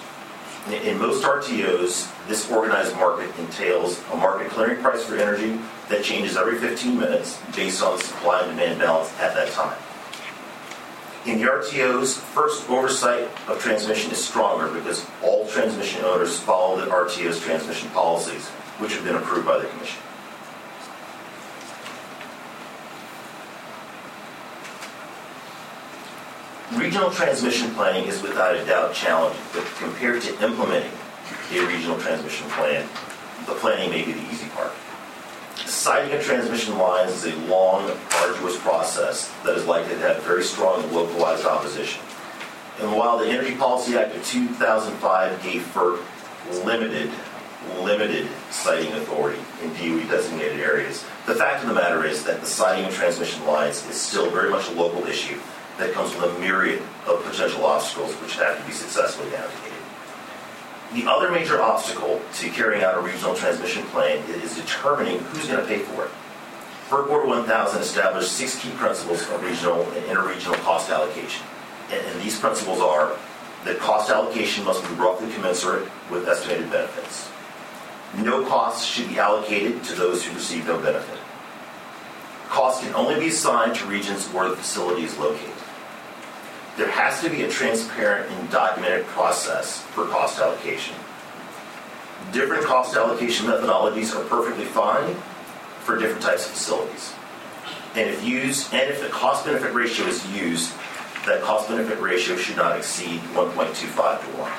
In- most RTOs, this organized market entails a market clearing price for energy that changes every 15 minutes based on supply and demand balance at that time. In the RTOs, FERC oversight of transmission is stronger because all transmission owners follow the RTO's transmission policies, which have been approved by the Commission. Regional transmission planning is without a doubt challenging, but compared to implementing a regional transmission plan, the planning may be the easy part. Siting of transmission lines is a long, arduous process that is likely to have very strong localized opposition. And while the Energy Policy Act of 2005 gave FERC limited, limited siting authority in DOE designated areas, the fact of the matter is that the siting of transmission lines is still very much a local issue that comes with a myriad of potential obstacles which have to be successfully navigated. The other major obstacle to carrying out a regional transmission plan is determining who's going to pay for it. FERC Order 1000 established six key principles of regional and interregional cost allocation. And, and these principles are that cost allocation must be roughly commensurate with estimated benefits. No costs should be allocated to those who receive no benefit. Costs can only be assigned to regions where the facility is located. There has to be a transparent and documented process for cost allocation. Different cost allocation methodologies are perfectly fine for different types of facilities. And if used, and if the cost benefit ratio is used, that cost benefit ratio should not exceed 1.25 to 1.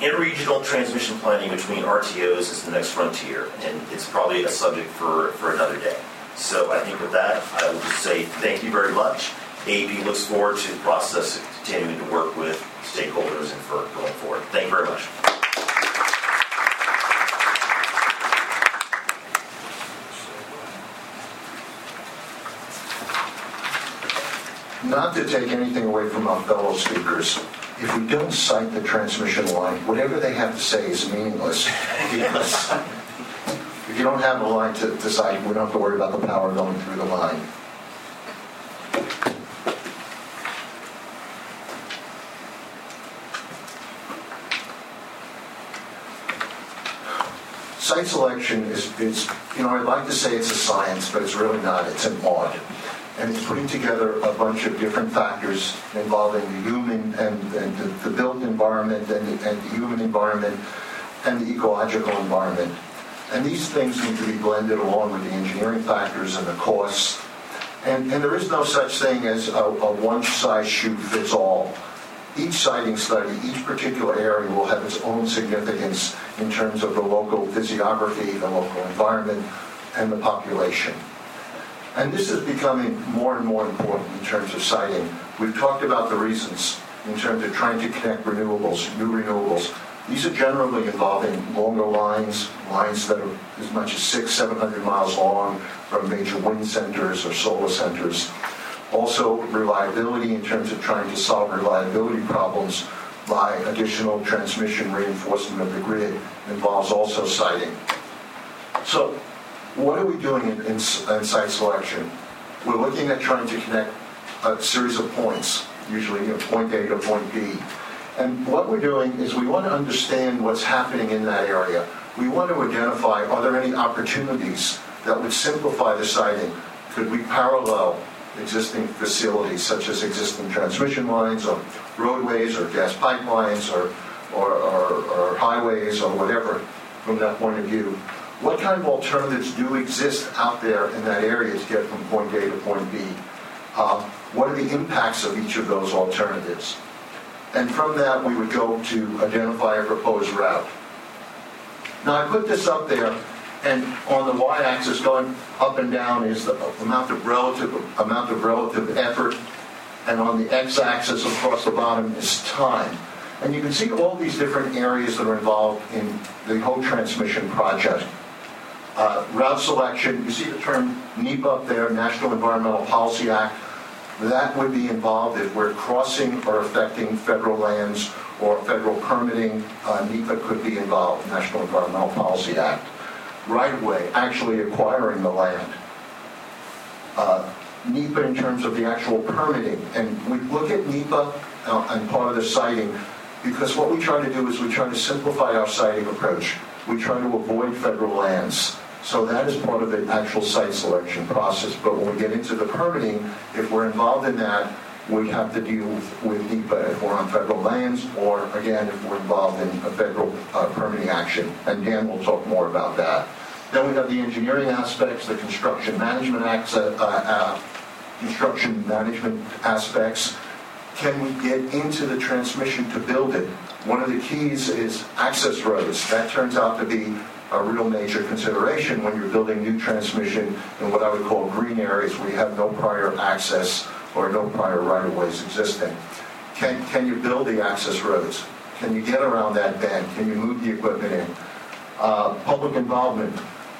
Interregional transmission planning between RTOs is the next frontier, and it's probably a subject for, for another day. So I think with that, I will just say thank you very much. AEP looks forward to the process of continuing to work with stakeholders and for going forward. Thank you very much. Not to take anything away from our fellow speakers, if we don't site the transmission line, whatever they have to say is meaningless. Because you don't have a line to, to site, we don't have to worry about the power going through the line. Site selection is, is, you know, I'd like to say it's a science, but it's really not. It's an art and it's putting together a bunch of different factors involving the human and, and the, the, built environment and the, and the human environment and the ecological environment. And these things need to be blended along with the engineering factors and the costs. And, and there is no such thing as a, a one-size-shoe-fits-all. Each siting study, each particular area will have its own significance in terms of the local physiography, the local environment, and the population. And this is becoming more and more important in terms of siting. We've talked about the reasons in terms of trying to connect renewables, new renewables. These are generally involving longer lines, lines that are as much as six, 700 miles long from major wind centers or solar centers. Also, reliability in terms of trying to solve reliability problems by additional transmission reinforcement of the grid involves also siting. So what are we doing in, in, in site selection? We're looking at trying to connect a series of points, usually you know, point A to point B. And what we're doing is we want to understand what's happening in that area. We want to identify are there any opportunities that would simplify the siting? Could we parallel existing facilities such as existing transmission lines or roadways or gas pipelines or, or, or, or highways or whatever from that point of view? what kind of alternatives do exist out there in that area to get from point A to point B? Uh, what are the impacts of each of those alternatives? And from that, we would go to identify a proposed route. Now, I put this up there, and on the y-axis going up and down is the amount of relative amount of relative effort, and on the x-axis across the bottom is time. And you can see all these different areas that are involved in the whole transmission project. Uh, route selection, you see the term NEPA up there, National Environmental Policy Act. That would be involved if we're crossing or affecting federal lands or federal permitting. Uh, NEPA could be involved, National Environmental Policy Act. Right of way, actually acquiring the land. Uh, NEPA in terms of the actual permitting. And we look at NEPA uh, and part of the siting because what we try to do is we try to simplify our siting approach. We try to avoid federal lands. So that is part of the actual site selection process. But when we get into the permitting, if we're involved in that, we have to deal with, with NEPA if we're on federal lands, or again, if we're involved in a federal uh, permitting action. And Dan will talk more about that. Then we have the engineering aspects, the construction management uh, uh, construction management aspects. Can we get into the transmission to build it? One of the keys is access roads. That turns out to be a real major consideration when you're building new transmission in what I would call green areas where you have no prior access or no prior right-of-ways existing. Can, can you build the access roads? Can you get around that bend? Can you move the equipment in? Uh, Public involvement,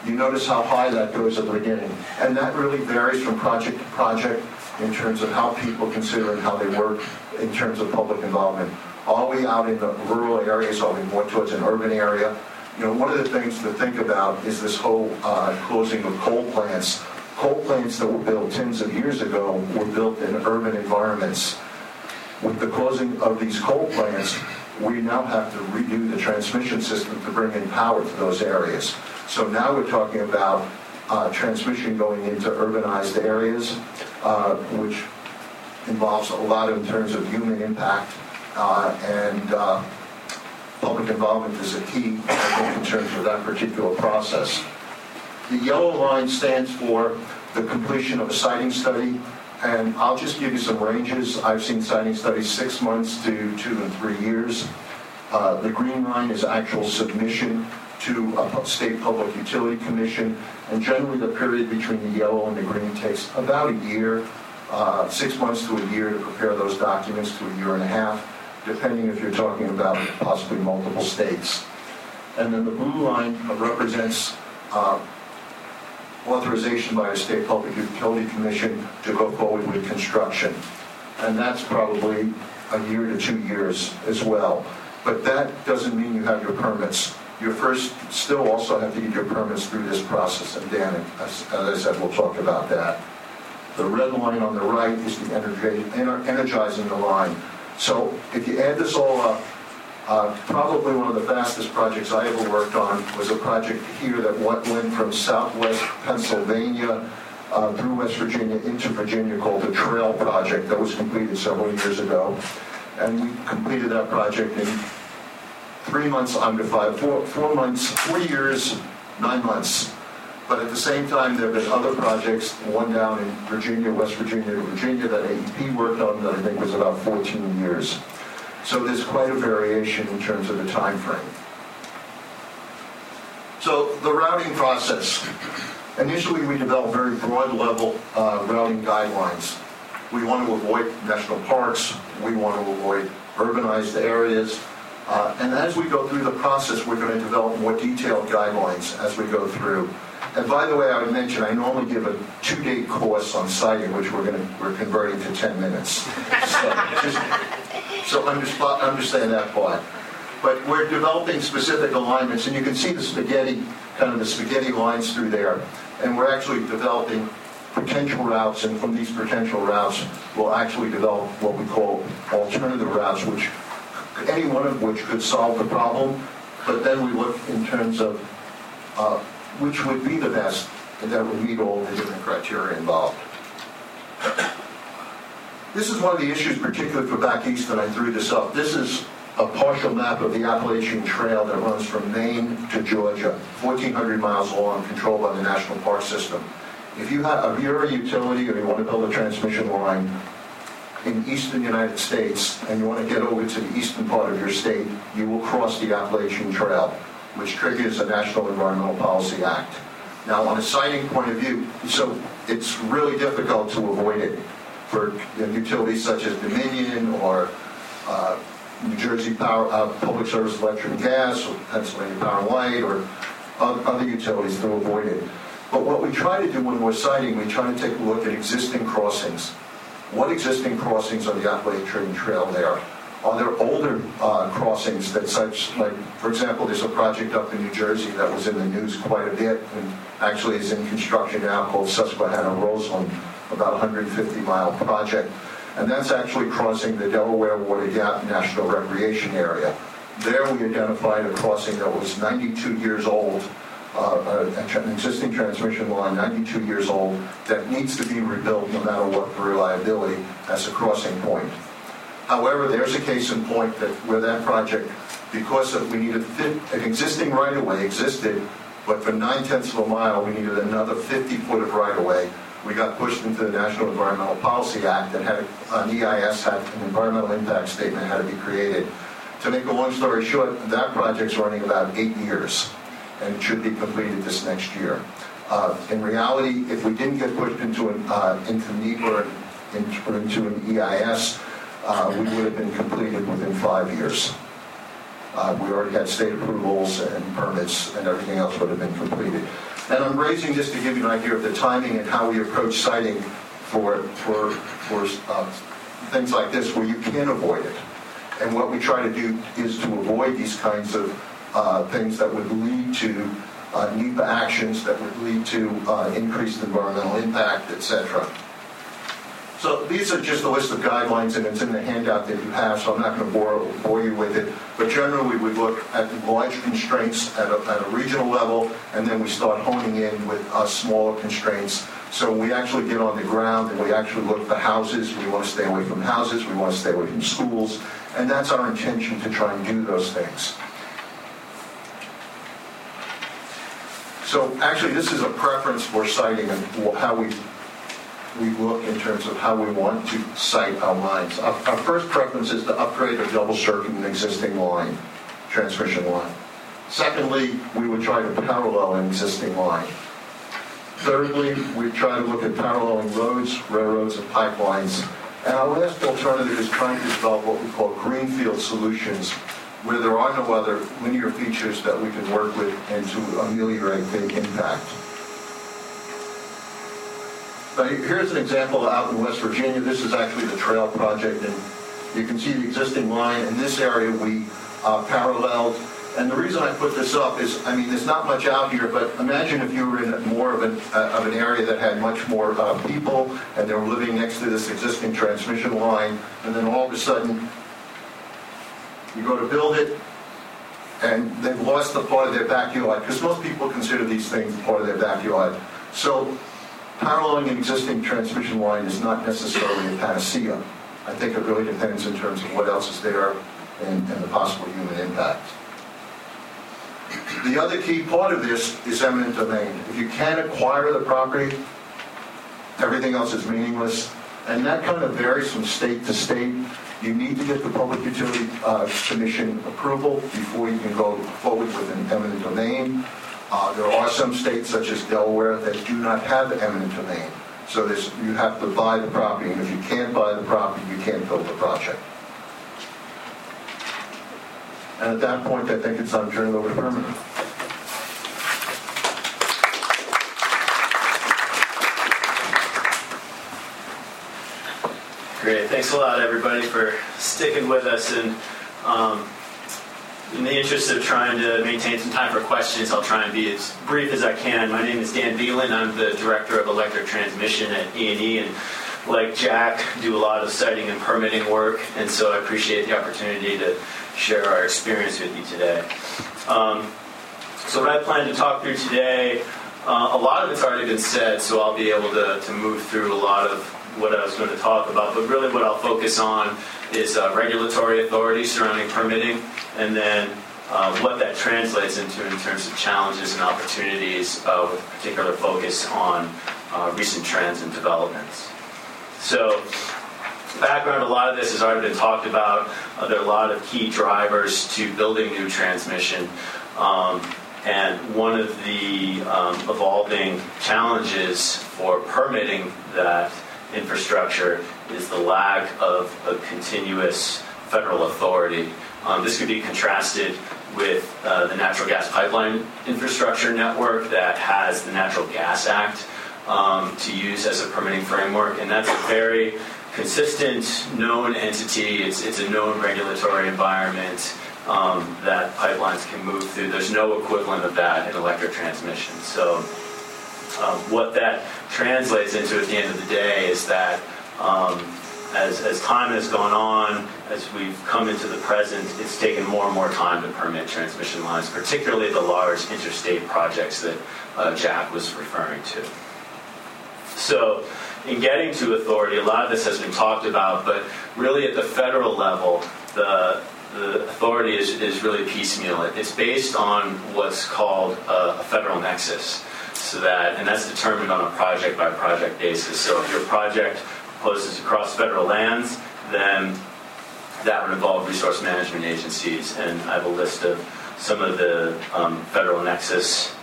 you notice how high that goes at the beginning. And that really varies from project to project in terms of how people consider and how they work in terms of public involvement. Are we out in the rural areas? Are we more towards an urban area? You know, one of the things to think about is this whole uh, closing of coal plants. Coal plants that were built tens of years ago were built in urban environments. With the closing of these coal plants, we now have to redo the transmission system to bring in power to those areas. So now we're talking about uh, transmission going into urbanized areas, uh, which involves a lot in terms of human impact, uh, and uh, public involvement is a key, terms of that particular process. The yellow line stands for the completion of a siting study, and I'll just give you some ranges. I've seen siting studies six months to two and three years. Uh, The green line is actual submission to a state public utility commission, and generally the period between the yellow and the green takes about a year, uh, six months to a year to prepare those documents to a year and a half, depending if you're talking about possibly multiple states. And then the blue line represents uh, authorization by a state public utility commission to go forward with construction. And that's probably a year to two years as well. But that doesn't mean you have your permits. You first still also have to get your permits through this process. And Dan, as as I said, we'll talk about that. The red line on the right is the energizing the line. So if you add this all up, uh, Probably one of the fastest projects I ever worked on was a project here that went from southwest Pennsylvania uh, through West Virginia into Virginia called the Trail Project that was completed several years ago. And we completed that project in three months under five, four, four months, four years, nine months. But at the same time, there have been other projects, one down in Virginia, West Virginia to Virginia, that AEP worked on that I think was about 14 years. So there's quite a variation in terms of the time frame. So the routing process. Initially, we developed very broad level uh, routing guidelines. We want to avoid national parks. We want to avoid urbanized areas. Uh, and as we go through the process, we're going to develop more detailed guidelines as we go through. And by the way, I would mention I normally give a two-day course on siting, which we're going to we're converting to 10 minutes. So, just, so understand that part. But we're developing specific alignments, and you can see the spaghetti, kind of the spaghetti lines through there. And we're actually developing potential routes, and from these potential routes, we'll actually develop what we call alternative routes, which any one of which could solve the problem. But then we look in terms of uh, which would be the best, and that would meet all the different criteria involved. This is one of the issues, particularly for back east, and I threw this up. This is a partial map of the Appalachian Trail that runs from Maine to Georgia, 1,400 miles long, controlled by the National Park System. If you have, if you're a utility or you want to build a transmission line in eastern United States and you want to get over to the eastern part of your state, you will cross the Appalachian Trail, which triggers a National Environmental Policy Act. Now, on a siting point of view, so it's really difficult to avoid it for utilities such as Dominion or uh, New Jersey Power, uh, Public Service Electric and Gas, or Pennsylvania Power and Light, or other utilities to avoid it. But what we try to do when we're siting, we try to take a look at existing crossings. What existing crossings on the Appalachian Trail there? Are there older uh, crossings that such, like, for example, there's a project up in New Jersey that was in the news quite a bit and actually is in construction now called Susquehanna Roseland, about 150 mile project. And that's actually crossing the Delaware Water Gap National Recreation Area. There we identified a crossing that was 92 years old, uh, tra- an existing transmission line, 92 years old, that needs to be rebuilt no matter what for reliability as a crossing point. However, there's a case in point that where that project, because of, we needed, an existing right-of-way existed, but for nine tenths of a mile, we needed another 50 foot of right-of-way. we got pushed into the National Environmental Policy Act that had an EIS, had an environmental impact statement had to be created. To make a long story short, that project's running about eight years and should be completed this next year. Uh, In reality, if we didn't get pushed into an, uh, into NEPA or into an EIS, uh, we would have been completed within five years. Uh, We already had state approvals and permits and everything else would have been completed. And I'm raising this to give you an idea of the timing and how we approach siting for, for, for uh, things like this where you can avoid it. And what we try to do is to avoid these kinds of uh, things that would lead to uh, NEPA actions, that would lead to uh, increased environmental impact, et cetera. So these are just a list of guidelines, and it's in the handout that you have, so I'm not going to bore, bore you with it. But generally, we look at large constraints at a, at a regional level, and then we start honing in with uh, smaller constraints. So we actually get on the ground and we actually look for houses. We want to stay away from houses. We want to stay away from schools. And that's our intention to try and do those things. So actually, this is a preference for siting and how we we look in terms of how we want to site our lines. Our, our first preference is to upgrade or double circuit an existing line, transmission line. Secondly, we would try to parallel an existing line. Thirdly, we try to look at paralleling roads, railroads, and pipelines. And our last alternative is trying to develop what we call greenfield solutions, where there are no other linear features that we can work with and to ameliorate big impact. Here's an example out in West Virginia. This is actually the TrAIL project, and you can see the existing line. In this area, we uh, paralleled. And the reason I put this up is, I mean, there's not much out here, but imagine if you were in more of an, uh, of an area that had much more uh, people, and they were living next to this existing transmission line, and then all of a sudden, you go to build it, and they've lost the part of their backyard, because most people consider these things part of their backyard. So paralleling an existing transmission line is not necessarily a panacea. I think it really depends in terms of what else is there and, and the possible human impact. The other key part of this is eminent domain. If you can't acquire the property, everything else is meaningless. And that kind of varies from state to state. You need to get the Public Utility uh, Commission approval before you can go forward with an eminent domain. Uh, There are some states, such as Delaware, that do not have eminent domain. So you have to buy the property, and if you can't buy the property, you can't build the project. And at that point, I think it's time to turn it over to Herman. Great. Thanks a lot, everybody, for sticking with us. And um, in the interest of trying to maintain some time for questions, I'll try and be as brief as I can. My name is Dan Beelan. I'm the Director of Electric Transmission at E&E. And like Jack, do a lot of siting and permitting work. And so I appreciate the opportunity to share our experience with you today. Um, so what I plan to talk through today, uh, a lot of it's already been said, so I'll be able to, to move through a lot of what I was going to talk about. But really, what I'll focus on is uh, regulatory authority surrounding permitting, and then uh, what that translates into in terms of challenges and opportunities, uh, with particular focus on uh, recent trends and developments. So, background, a lot of this has already been talked about. Uh, there are a lot of key drivers to building new transmission. Um, and one of the um, evolving challenges for permitting that infrastructure is the lack of a continuous federal authority. Um, this could be contrasted with uh, the natural gas pipeline infrastructure network that has the Natural Gas Act um, to use as a permitting framework, and that's a very consistent, known entity. It's, it's a known regulatory environment um, that pipelines can move through. There's no equivalent of that in electric transmission. So, um, what that translates into at the end of the day is that um, as, as time has gone on, as we've come into the present, it's taken more and more time to permit transmission lines, particularly the large interstate projects that uh, Jack was referring to. So, in getting to authority, a lot of this has been talked about, but really at the federal level, the the authority is, is really piecemeal. It's based on what's called a, a federal nexus. so that, and that's determined on a project by project basis. So if your project proposes across federal lands, then that would involve resource management agencies. And I have a list of some of the um, federal nexus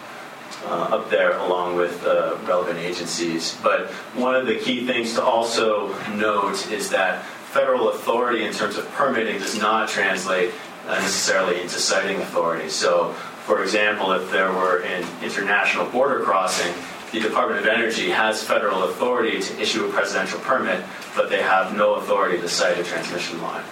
uh, up there along with uh, relevant agencies. But one of the key things to also note is that federal authority in terms of permitting does not translate uh, necessarily into siting authority. So, for example, if there were an international border crossing, the Department of Energy has federal authority to issue a presidential permit, but they have no authority to site a transmission line.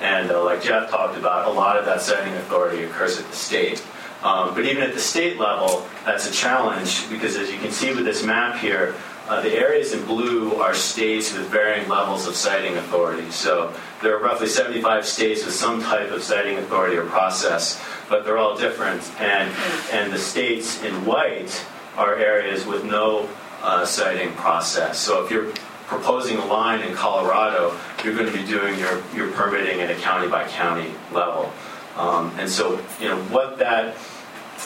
And uh, like Jeff talked about, a lot of that siting authority occurs at the state. Um, but even at the state level, that's a challenge because as you can see with this map here, uh, the areas in blue are states with varying levels of siting authority. So there are roughly 75 states with some type of siting authority or process, but they're all different. And, and the states in white are areas with no uh, siting process. So if you're proposing a line in Colorado, you're going to be doing your, your permitting at a county by county level. Um, and so, you know, what that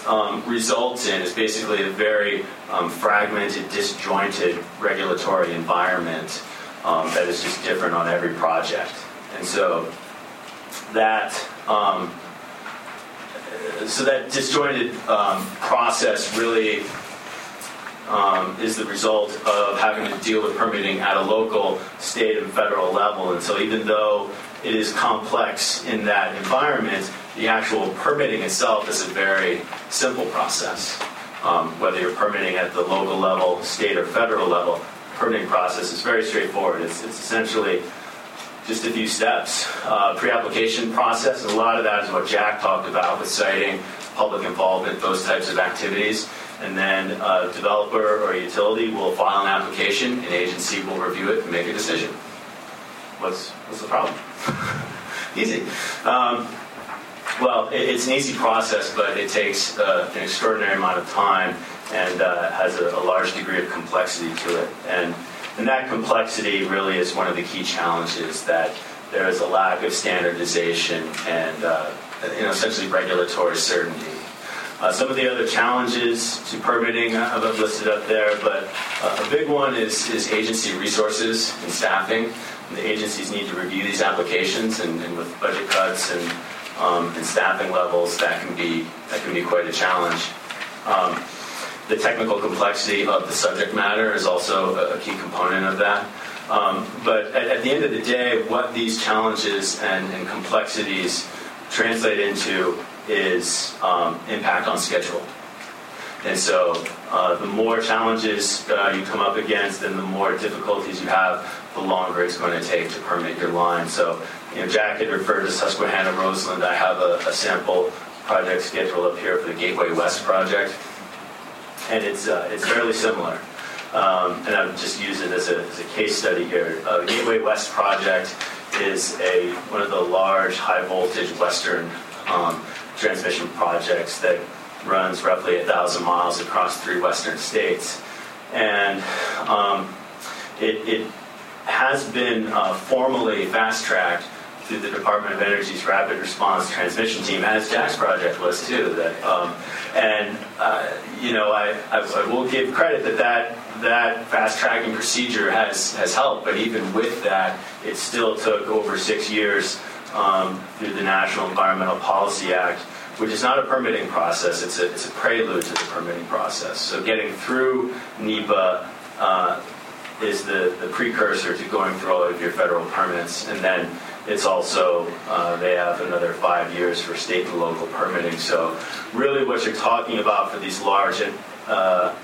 um, results in is basically a very um, fragmented, disjointed regulatory environment um, that is just different on every project. And so that um, so that disjointed um, process really um, is the result of having to deal with permitting at a local, state, and federal level. And so even though it is complex in that environment, the actual permitting itself is a very simple process. Um, whether you're permitting at the local level, state, or federal level, permitting process is very straightforward. It's, it's essentially just a few steps. Uh, pre-application process, and a lot of that is what Jack talked about with siting, public involvement, those types of activities. And then a developer or a utility will file an application, an agency will review it and make a decision. What's, what's the problem? easy. Um, well, it, it's an easy process, but it takes uh, an extraordinary amount of time and uh, has a, a, large degree of complexity to it. And, and that complexity really is one of the key challenges that there is a lack of standardization and uh, you know, essentially regulatory certainty. Uh, some of the other challenges to permitting uh, I've listed up there, but uh, a big one is, is agency resources and staffing. The agencies need to review these applications, and, and with budget cuts and, um, and staffing levels, that can be that can be quite a challenge. Um, the technical complexity of the subject matter is also a, key component of that. Um, but at, at, the end of the day, what these challenges and, and complexities translate into is um, impact on schedule. And so uh, the more challenges uh, you come up against and the more difficulties you have, the longer it's going to take to permit your line. So, you know, Jack had referred to Susquehanna Roseland. I have a, a sample project schedule up here for the Gateway West project. And it's, uh, it's fairly similar. Um, and I've just used it as a, as a case study here. Uh, the Gateway West project is a, one of the large high voltage western um, transmission projects that runs roughly a thousand miles across three western states. And um, it, it, has been uh, formally fast tracked through the Department of Energy's Rapid Response Transmission Team, as Jack's project was too. That, um, and uh, you know, I, I, I, will give credit that that that fast tracking procedure has has helped. But even with that, it still took over six years um, through the National Environmental Policy Act which is not a permitting process, it's a, it's a prelude to the permitting process. So getting through NEPA uh, is the, the precursor to going through all of your federal permits. And then it's also, uh, they have another five years for state and local permitting. So really what you're talking about for these large and uh,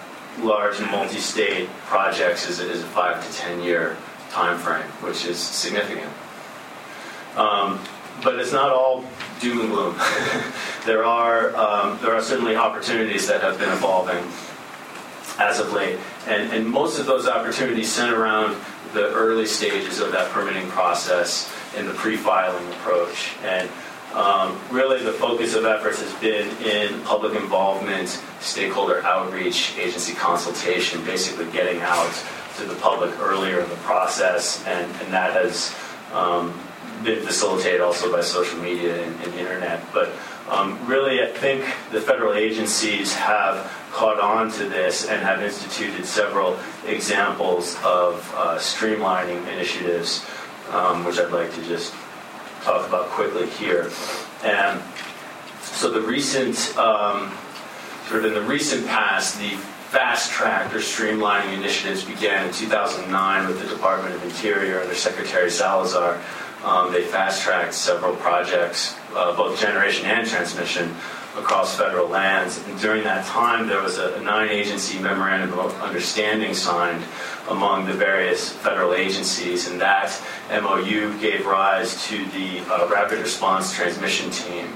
large multi-state projects is, is a five to 10 year time frame, which is significant. Um, but it's not all doom and gloom. there are um, there are certainly opportunities that have been evolving as of late, and and most of those opportunities center around the early stages of that permitting process and the pre-filing approach. And um, really, the focus of efforts has been in public involvement, stakeholder outreach, agency consultation, basically getting out to the public earlier in the process, and, and that has um, been facilitated also by social media and, and internet. But um, really, I think the federal agencies have caught on to this and have instituted several examples of uh, streamlining initiatives, um, which I'd like to just talk about quickly here. And so the recent, um, sort of in the recent past, the fast track or streamlining initiatives began in 2009 with the Department of Interior under Secretary Salazar. Um, they fast tracked several projects, uh, both generation and transmission, across federal lands. And during that time, there was a, a nine agency memorandum of understanding signed among the various federal agencies, and that MOU gave rise to the uh, Rapid Response Transmission Team.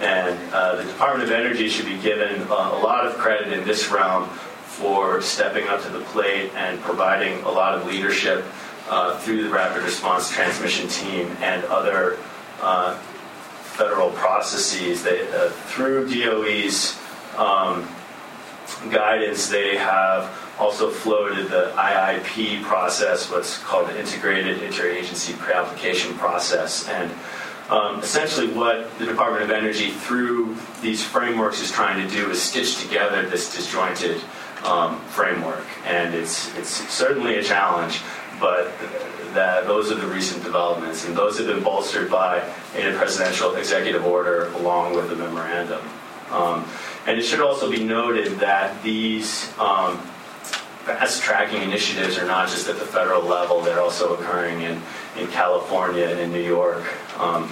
And uh, the Department of Energy should be given uh, a lot of credit in this realm for stepping up to the plate and providing a lot of leadership uh, through the Rapid Response Transmission Team and other uh, federal processes. They, uh, through DOE's um, guidance, they have also floated the IIP process, what's called the Integrated Interagency Pre-Application Process. And um, essentially what the Department of Energy, through these frameworks, is trying to do is stitch together this disjointed um, framework. And it's, it's certainly a challenge, but that those are the recent developments, and those have been bolstered by a presidential executive order along with the memorandum. Um, and it should also be noted that these um, fast tracking initiatives are not just at the federal level, they're also occurring in, in California and in New York, um,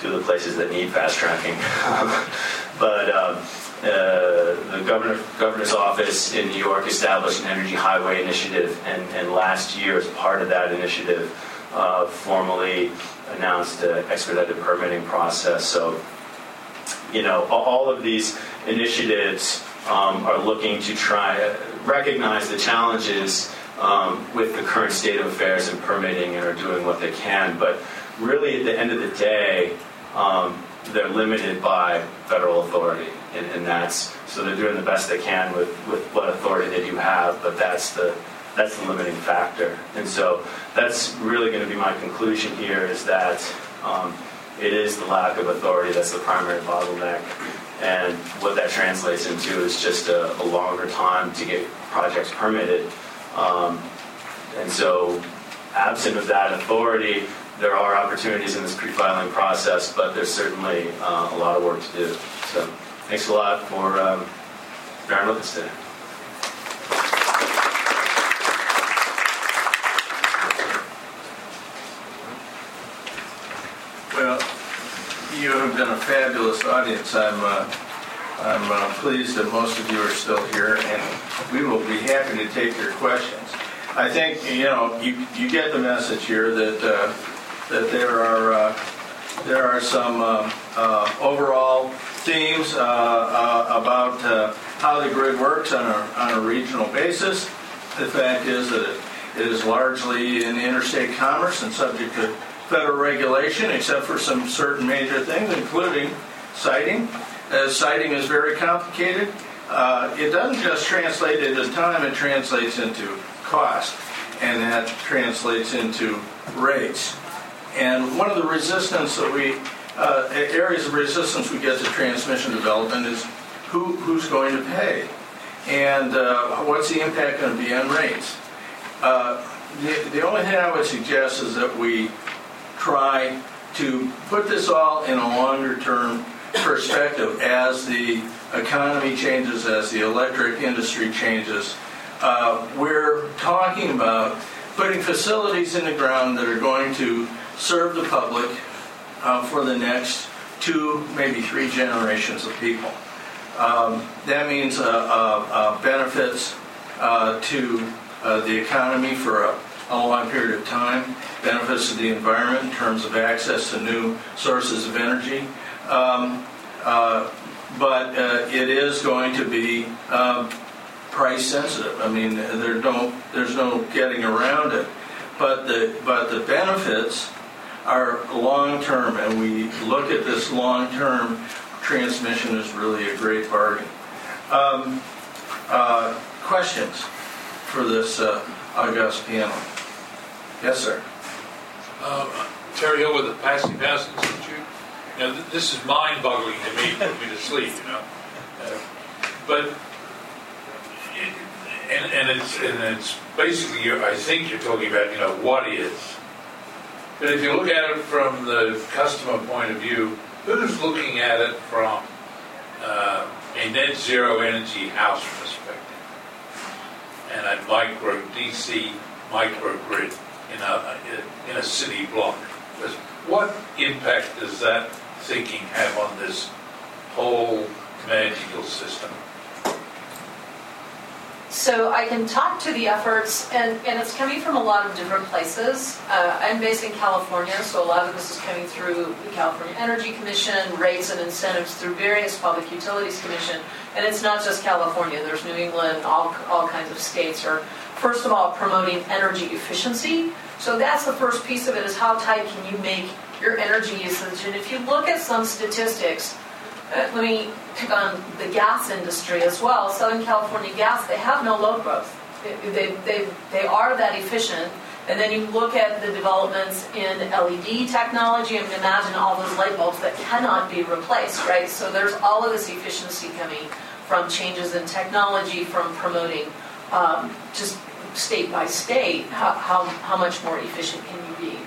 two of the places that need fast tracking. but um, the governor, governor's office in New York established an energy highway initiative, and, and last year, as part of that initiative, uh, formally announced an expedited permitting process. So, you know, all of these initiatives um, are looking to try to recognize the challenges um, with the current state of affairs in permitting and are doing what they can. But really, at the end of the day, um, they're limited by federal authority and, that's so they're doing the best they can with, with what authority they do have, but that's the that's the limiting factor. And so that's really going to be my conclusion here is that um, it is the lack of authority that's the primary bottleneck. And what that translates into is just a, a longer time to get projects permitted. Um, and so, absent of that authority, there are opportunities in this pre-filing process, but there's certainly uh, a lot of work to do. So. Thanks a lot for um, bearing with us today. Well, you have been a fabulous audience. I'm, uh, I'm uh, pleased that most of you are still here, and we will be happy to take your questions. I think you know you, you get the message here that uh, that there are uh, there are some uh, uh, overall themes uh, uh, about uh, how the grid works on a, on a regional basis. The fact is that it, is largely in interstate commerce and subject to federal regulation, except for some certain major things, including siting. As siting is very complicated, it doesn't just translate into time, it translates into cost, and that translates into rates. And one of the resistance that we uh, areas of resistance we get to transmission development is who, who's going to pay and uh, what's the impact going to be on rates. Uh, the, the only thing I would suggest is that we try to put this all in a longer term perspective as the economy changes, as the electric industry changes. Uh, we're talking about putting facilities in the ground that are going to serve the public uh, for the next two, maybe three generations of people. Um, that means uh, uh, uh benefits uh, to uh, the economy for a, a, long period of time, benefits to the environment in terms of access to new sources of energy. Um, but it is going to be um, price sensitive. I mean, there don't, there's no getting around it. But the, but the benefits are long term, and we look at this long term, transmission is really a great bargain. Um, uh, questions for this uh, august panel? Yes, sir. Uh, Terry Hill with the Passive House Institute. Know, th- this is mind-boggling to me, put me to sleep, you know. Uh, But, and, and it's, and it's basically, I think you're talking about, you know, what is. But if you look at it from the customer point of view, who's looking at it from uh, a net zero energy house perspective? And a micro, DC microgrid in a, in a city block? What impact does that thinking have on this whole magical system? So I can talk to the efforts, and, and it's coming from a lot of different places. Uh, I'm based in California, so a lot of this is coming through the California Energy Commission, rates and incentives through various public utilities commission. And it's not just California, there's New England, all, all kinds of states are, first of all, promoting energy efficiency. So that's the first piece of it, is how tight can you make your energy usage? And if you look at some statistics, uh, let me pick on the gas industry as well. Southern California Gas, they have no load growth. They, they, they, they are that efficient. And then you look at the developments in LED technology, and imagine all those light bulbs that cannot be replaced, right? So there's all of this efficiency coming from changes in technology, from promoting um, just state by state, how, how, how much more efficient can you be?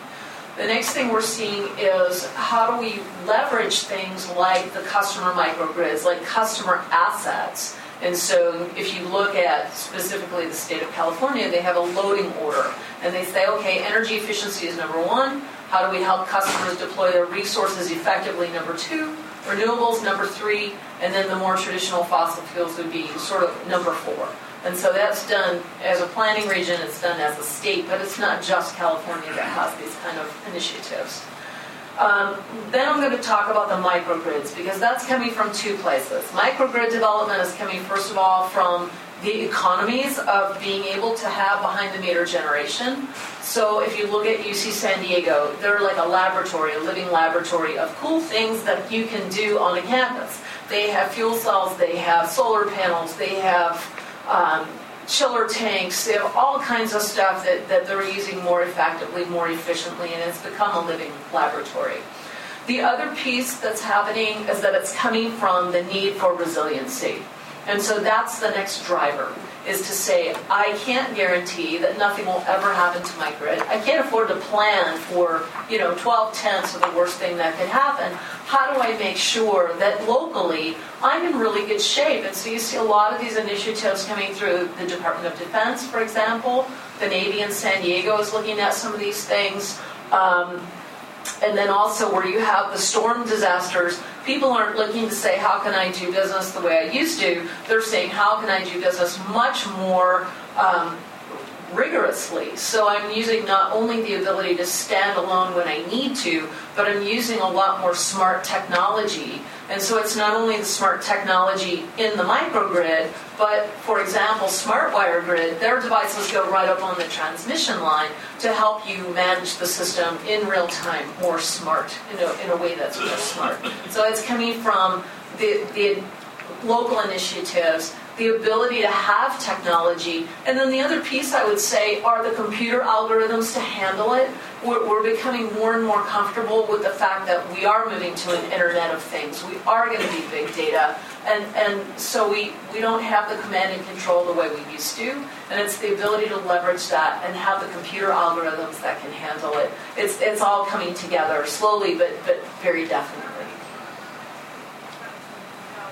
The next thing we're seeing is how do we leverage things like the customer microgrids, like customer assets. And so if you look at specifically the state of California, they have a loading order. And they say, okay, energy efficiency is number one. How do we help customers deploy their resources effectively? Number two. Renewables, number three. And then the more traditional fossil fuels would be sort of number four. And so that's done as a planning region, it's done as a state, but it's not just California that has these kind of initiatives. Um, then I'm going to talk about the microgrids because that's coming from two places. Microgrid development is coming, first of all, from the economies of being able to have behind the meter generation. So if you look at UC San Diego, they're like a laboratory, a living laboratory of cool things that you can do on a campus. They have fuel cells, they have solar panels, they have um, chiller tanks, they have all kinds of stuff that, that they're using more effectively, more efficiently, and it's become a living laboratory. The other piece that's happening is that it's coming from the need for resiliency. And so that's the next driver, is to say, I can't guarantee that nothing will ever happen to my grid. I can't afford to plan for, you know, 12 tenths of the worst thing that could happen. How do I make sure that locally I'm in really good shape? And so you see a lot of these initiatives coming through the Department of Defense, for example. The Navy in San Diego is looking at some of these things. Um, and then also where you have the storm disasters, people aren't looking to say, how can I do business the way I used to? They're saying, how can I do business much more um, rigorously? So I'm using not only the ability to stand alone when I need to, but I'm using a lot more smart technology. And so it's not only the smart technology in the microgrid, but for example, Smart Wire Grid, their devices go right up on the transmission line to help you manage the system in real time, more smart, in a, in a way that's more smart. So it's coming from the, the local initiatives, the ability to have technology, and then the other piece I would say are the computer algorithms to handle it. We're, we're becoming more and more comfortable with the fact that we are moving to an Internet of Things. We are going to be big data, and, and so we, we don't have the command and control the way we used to, and it's the ability to leverage that and have the computer algorithms that can handle it. It's, it's all coming together slowly, but, but very definitely.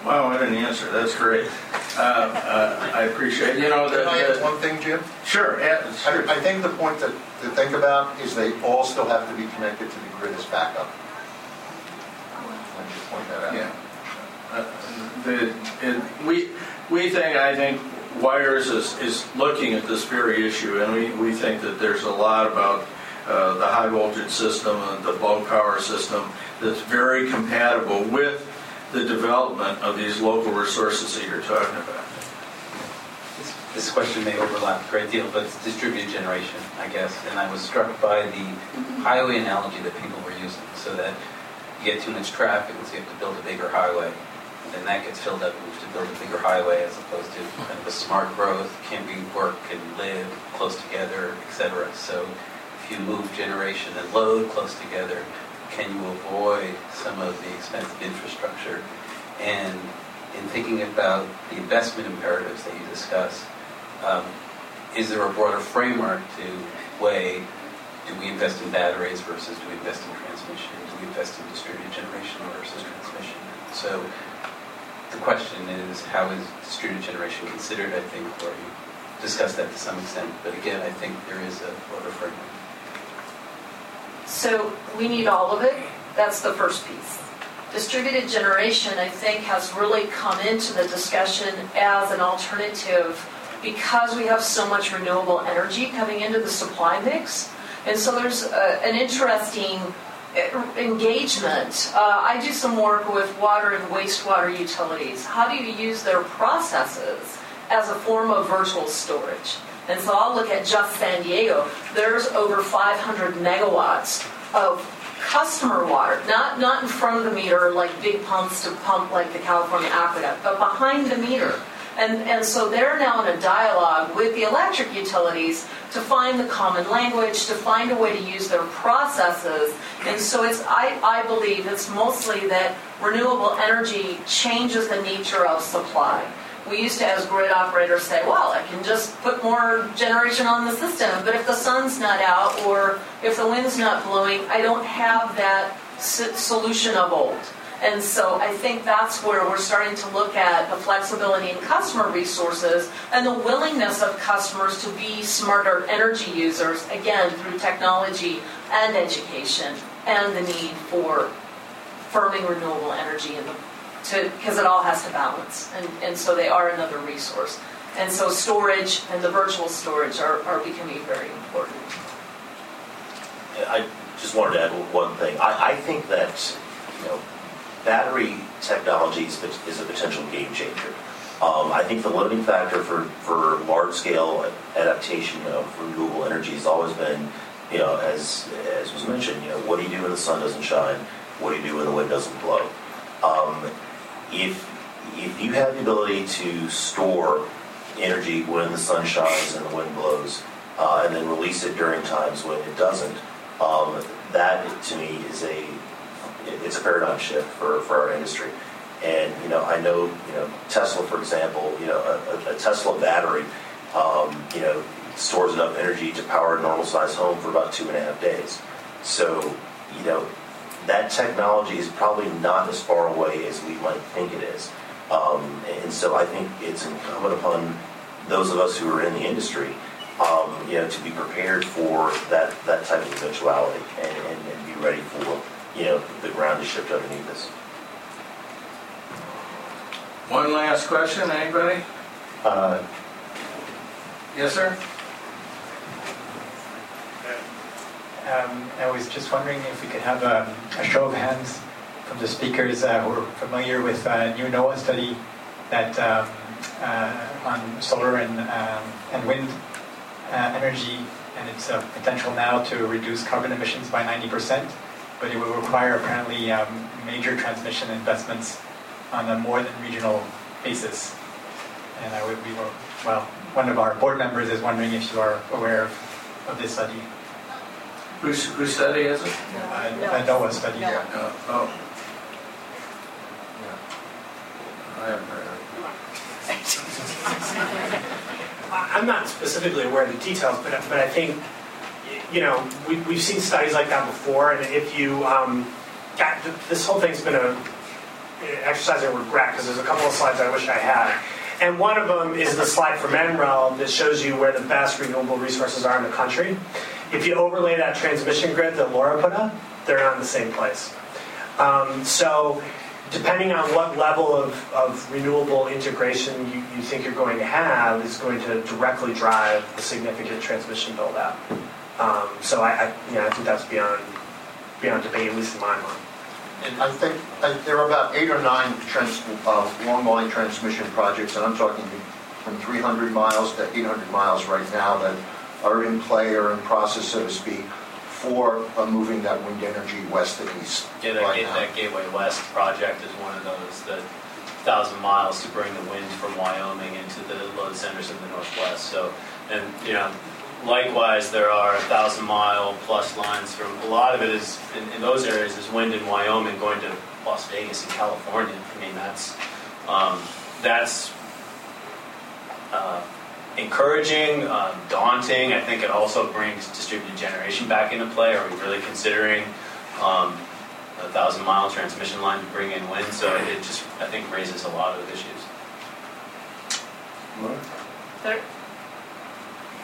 Wow, what an answer, that's great. Uh, uh, I appreciate, you know, Can I add the, one thing, Jim? sure, yeah, sure. I I think the point to, to think about is they all still have to be connected to the grid as backup. Let me just point that out. Yeah. Uh, The, it, we, we think, I think Wires is, is looking at this very issue, and we, we think that there's a lot about uh, the high voltage system and the bulk power system that's very compatible with the development of these local resources that you're talking about. This- This question may overlap a great deal, but it's distributed generation, I guess. And I was struck by the mm-hmm. highway analogy that people were using, so that you get too much traffic, and so you have to build a bigger highway. And then that gets filled up, and you have to build a bigger highway, as opposed to kind of a smart growth, can we work and live close together, et cetera. So if if you move generation and load close together, can you avoid some of the expensive infrastructure? And in thinking about the investment imperatives that you discussed, um, is there a broader framework to weigh, do we invest in batteries versus do we invest in transmission? Do we invest in distributed generation versus transmission? So the question is, how is distributed generation considered, I think, or you discussed that to some extent, but again, I think there is a broader framework. So we need all of it. That's the first piece. Distributed generation, I think, has really come into the discussion as an alternative because we have so much renewable energy coming into the supply mix. And so there's a, an interesting uh, engagement. Uh, I do some work with water and wastewater utilities. How do you use their processes as a form of virtual storage? And so I'll look at just San Diego. There's over 500 megawatts of customer water, not, not in front of the meter like big pumps to pump like the California Aqueduct, but behind the meter. And, and so they're now in a dialogue with the electric utilities to find the common language, to find a way to use their processes. And so it's, I, I believe it's mostly that renewable energy changes the nature of supply. We used to, as grid operators, say, well, I can just put more generation on the system, but if the sun's not out or if the wind's not blowing, I don't have that solution of old. And so I think that's where we're starting to look at the flexibility in customer resources and the willingness of customers to be smarter energy users, again, through technology and education, and the need for firming renewable energy in the because it all has to balance. And, and so they are another resource. And so storage and the virtual storage are, are becoming very important. I just wanted to add one thing. I, I think that, you know, battery technology is, is a potential game changer. Um, I think the limiting factor for, for large scale adaptation of renewable energy has always been, you know, as, as was mentioned, you know, what do you do when the sun doesn't shine? What do you do when the wind doesn't blow? Um, if, if you have the ability to store energy when the sun shines and the wind blows, uh, and then release it during times when it doesn't, um, that to me is a it's a paradigm shift for, for our industry. And you know, I know you know Tesla, for example, you know a, a Tesla battery, um, you know, stores enough energy to power a normal sized home for about two and a half days. So you know, that technology is probably not as far away as we might think it is. Um, and so I think it's incumbent upon those of us who are in the industry, um, you know, to be prepared for that, that type of eventuality and, and, and be ready for you know, the ground is shift underneath us. One last question, anybody? Uh, Yes, sir? Um, I was just wondering if we could have a, a show of hands from the speakers uh, who are familiar with a new NOAA study that um, uh, on solar and, um, and wind uh, energy and its uh, potential now to reduce carbon emissions by 90% but it will require apparently um, major transmission investments on a more than regional basis. And I would, were, well, one of our board members is wondering if you are aware of, of this study. Whose, whose study is it? Uh, no. A NOAA study. No. Uh, oh. Yeah. I haven't heard of it. I'm not specifically aware of the details, but, but I think you know, we, we've seen studies like that before, and if you, um, got, this whole thing's been a exercise I regret because there's a couple of slides I wish I had. And one of them is the slide from NREL that shows you where the best renewable resources are in the country. If you overlay that transmission grid that Laura put up, they're not in the same place. Um, so depending on what level of, of renewable integration you, you think you're going to have is going to directly drive a significant transmission build out. Um, so I, I, you know, I think that's beyond beyond debate, at least in my mind. And I think uh, there are about eight or nine trans, uh, long-line transmission projects, and I'm talking from 300 miles to 800 miles right now that are in play or in process, so to speak, for uh, moving that wind energy west and east. Yeah, that, right that Gateway West project is one of those that thousand miles to bring the wind from Wyoming into the load centers in the northwest. So, and you know, likewise, there are a thousand mile plus lines from a lot of it is in, in those areas is wind in Wyoming going to Las Vegas in California. I mean that's um, that's uh, encouraging, um, daunting. I think it also brings distributed generation back into play. Are we really considering um, a thousand mile transmission line to bring in wind? So it just I think raises a lot of issues. There-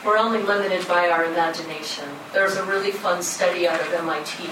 We're only limited by our imagination. There's a really fun study out of MIT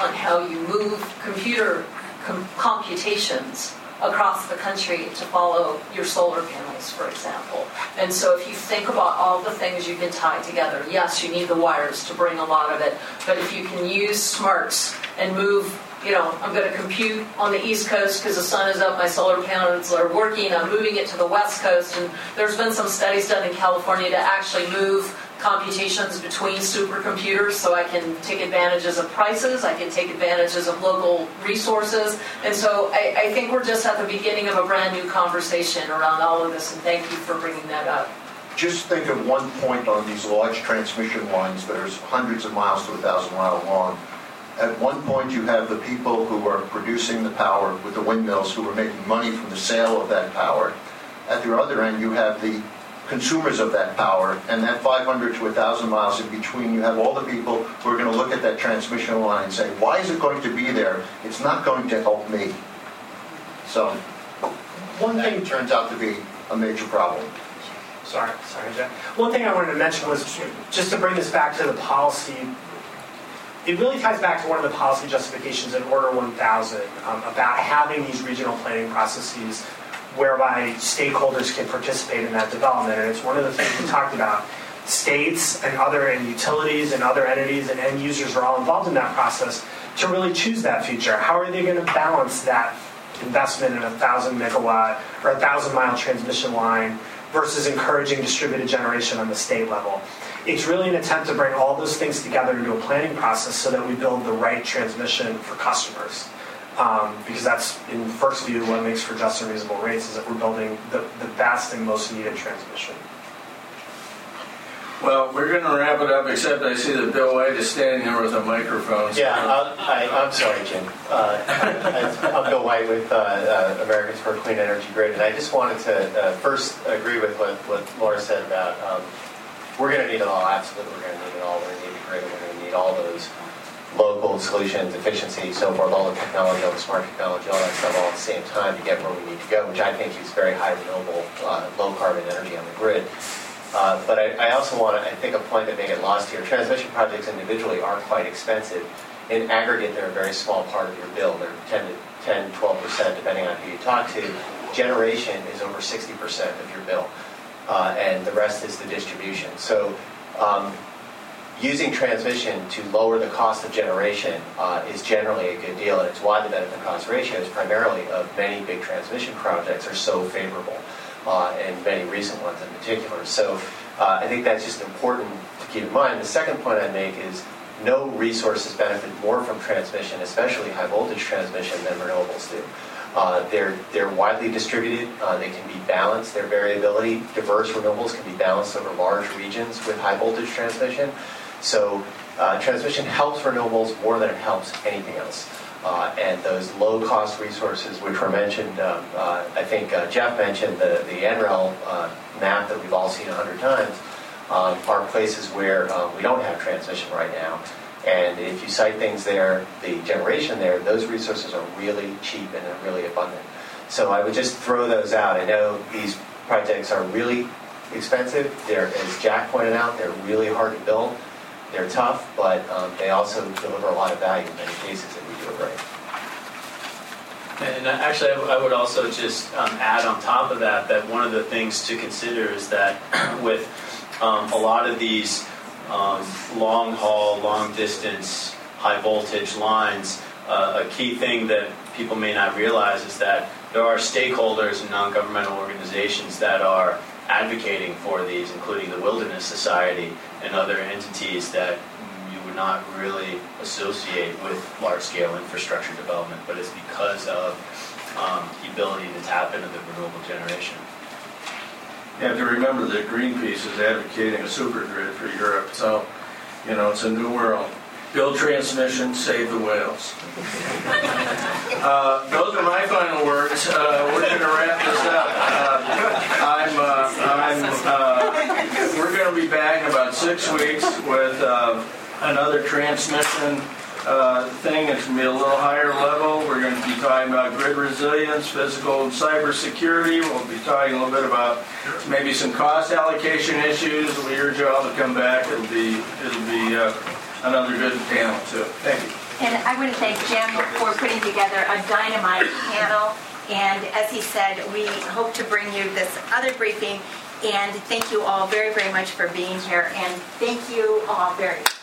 on how you move computer com- computations across the country to follow your solar panels, for example. And so if you think about all the things you can tie together, yes, you need the wires to bring a lot of it, but if you can use smarts and move you know, I'm going to compute on the East Coast because the sun is up, my solar panels are working, I'm moving it to the West Coast, and there's been some studies done in California to actually move computations between supercomputers so I can take advantages of prices, I can take advantages of local resources, and so I, I think we're just at the beginning of a brand new conversation around all of this, and thank you for bringing that up. Just think of one point on these large transmission lines that are hundreds of miles to a thousand mile long. At one point, you have the people who are producing the power with the windmills who are making money from the sale of that power. At the other end, you have the consumers of that power, and that 500 to 1,000 miles in between, you have all the people who are going to look at that transmission line and say, why is it going to be there? It's not going to help me. So, one thing turns out to be a major problem. Sorry, sorry, Jeff. One thing I wanted to mention was just to bring this back to the policy. It really ties back to one of the policy justifications in Order 1000 um, about having these regional planning processes whereby stakeholders can participate in that development. And it's one of the things we talked about. States and other and utilities and other entities and end users are all involved in that process to really choose that future. How are they going to balance that investment in a thousand megawatt or a thousand mile transmission line versus encouraging distributed generation on the state level? It's really an attempt to bring all those things together into a planning process so that we build the right transmission for customers. Um, because that's, in first view, what makes for just and reasonable rates is that we're building the, the best and most needed transmission. Well, we're going to wrap it up, except I see that Bill White is standing there with a microphone. Yeah, I'll- I, I'm sorry, Jim. Uh, I'm Bill White with uh, uh, Americans for a Clean Energy Grid, and I just wanted to uh, first agree with what, what Laura said about um, we're going to need it all. Absolutely, we're going to need it all. We're going to need the grid. We're going to need all those local solutions, efficiency, so forth, all the technology, all the smart technology, all that stuff all at the same time to get where we need to go, which I think is very high renewable, uh, low carbon energy on the grid. Uh, but I, I also want to, I think a point that may get lost here, transmission projects individually are quite expensive. In aggregate, they're a very small part of your bill. They're 10 to 10, 12%, depending on who you talk to. Generation is over 60% of your bill, uh, and the rest is the distribution. So um, using transmission to lower the cost of generation uh, is generally a good deal, and it's why the benefit cost ratios, primarily of many big transmission projects, are so favorable, uh, and many recent ones in particular. So uh, I think that's just important to keep in mind. The second point I make is no resources benefit more from transmission, especially high voltage transmission, than renewables do. Uh, they're, they're widely distributed. Uh, they can be balanced. Their variability, diverse renewables can be balanced over large regions with high voltage transmission. So uh, transmission helps renewables more than it helps anything else. Uh, and those low-cost resources, which were mentioned, um, uh, I think uh, Jeff mentioned the, the NREL uh, map that we've all seen a hundred times, um, are places where we don't have transmission right now. And if you site things there, the generation there, those resources are really cheap and they're really abundant. So I would just throw those out. I know these projects are really expensive. They're, as Jack pointed out, they're really hard to build. They're tough, but um, they also deliver a lot of value in many cases if we do it right. And actually, I would also just um, add on top of that that one of the things to consider is that with um, a lot of these um, long haul, long distance, high voltage lines, uh, a key thing that people may not realize is that there are stakeholders and non governmental organizations that are advocating for these, including the Wilderness Society and other entities that you would not really associate with large scale infrastructure development, but it's because of um, the ability to tap into the renewable generation. you have to remember that Greenpeace is advocating a super grid for Europe, so, you know, it's a new world. Build transmission, save the whales. Uh, Those are my final words. Uh, We're going to wrap this up. Uh, I'm, uh, I'm, uh, we're going to be back in about six weeks with uh, another transmission uh, thing. It's going to be a little higher level. We're going to be talking about grid resilience, physical and cyber security. We'll be talking a little bit about maybe some cost allocation issues. We urge you all to come back. It'll be, it'll be uh, another good panel too. Thank you. And I want to thank Jim for putting together a dynamite panel. And as he said, we hope to bring you this other briefing. And thank you all very, very much for being here. And thank you all very much.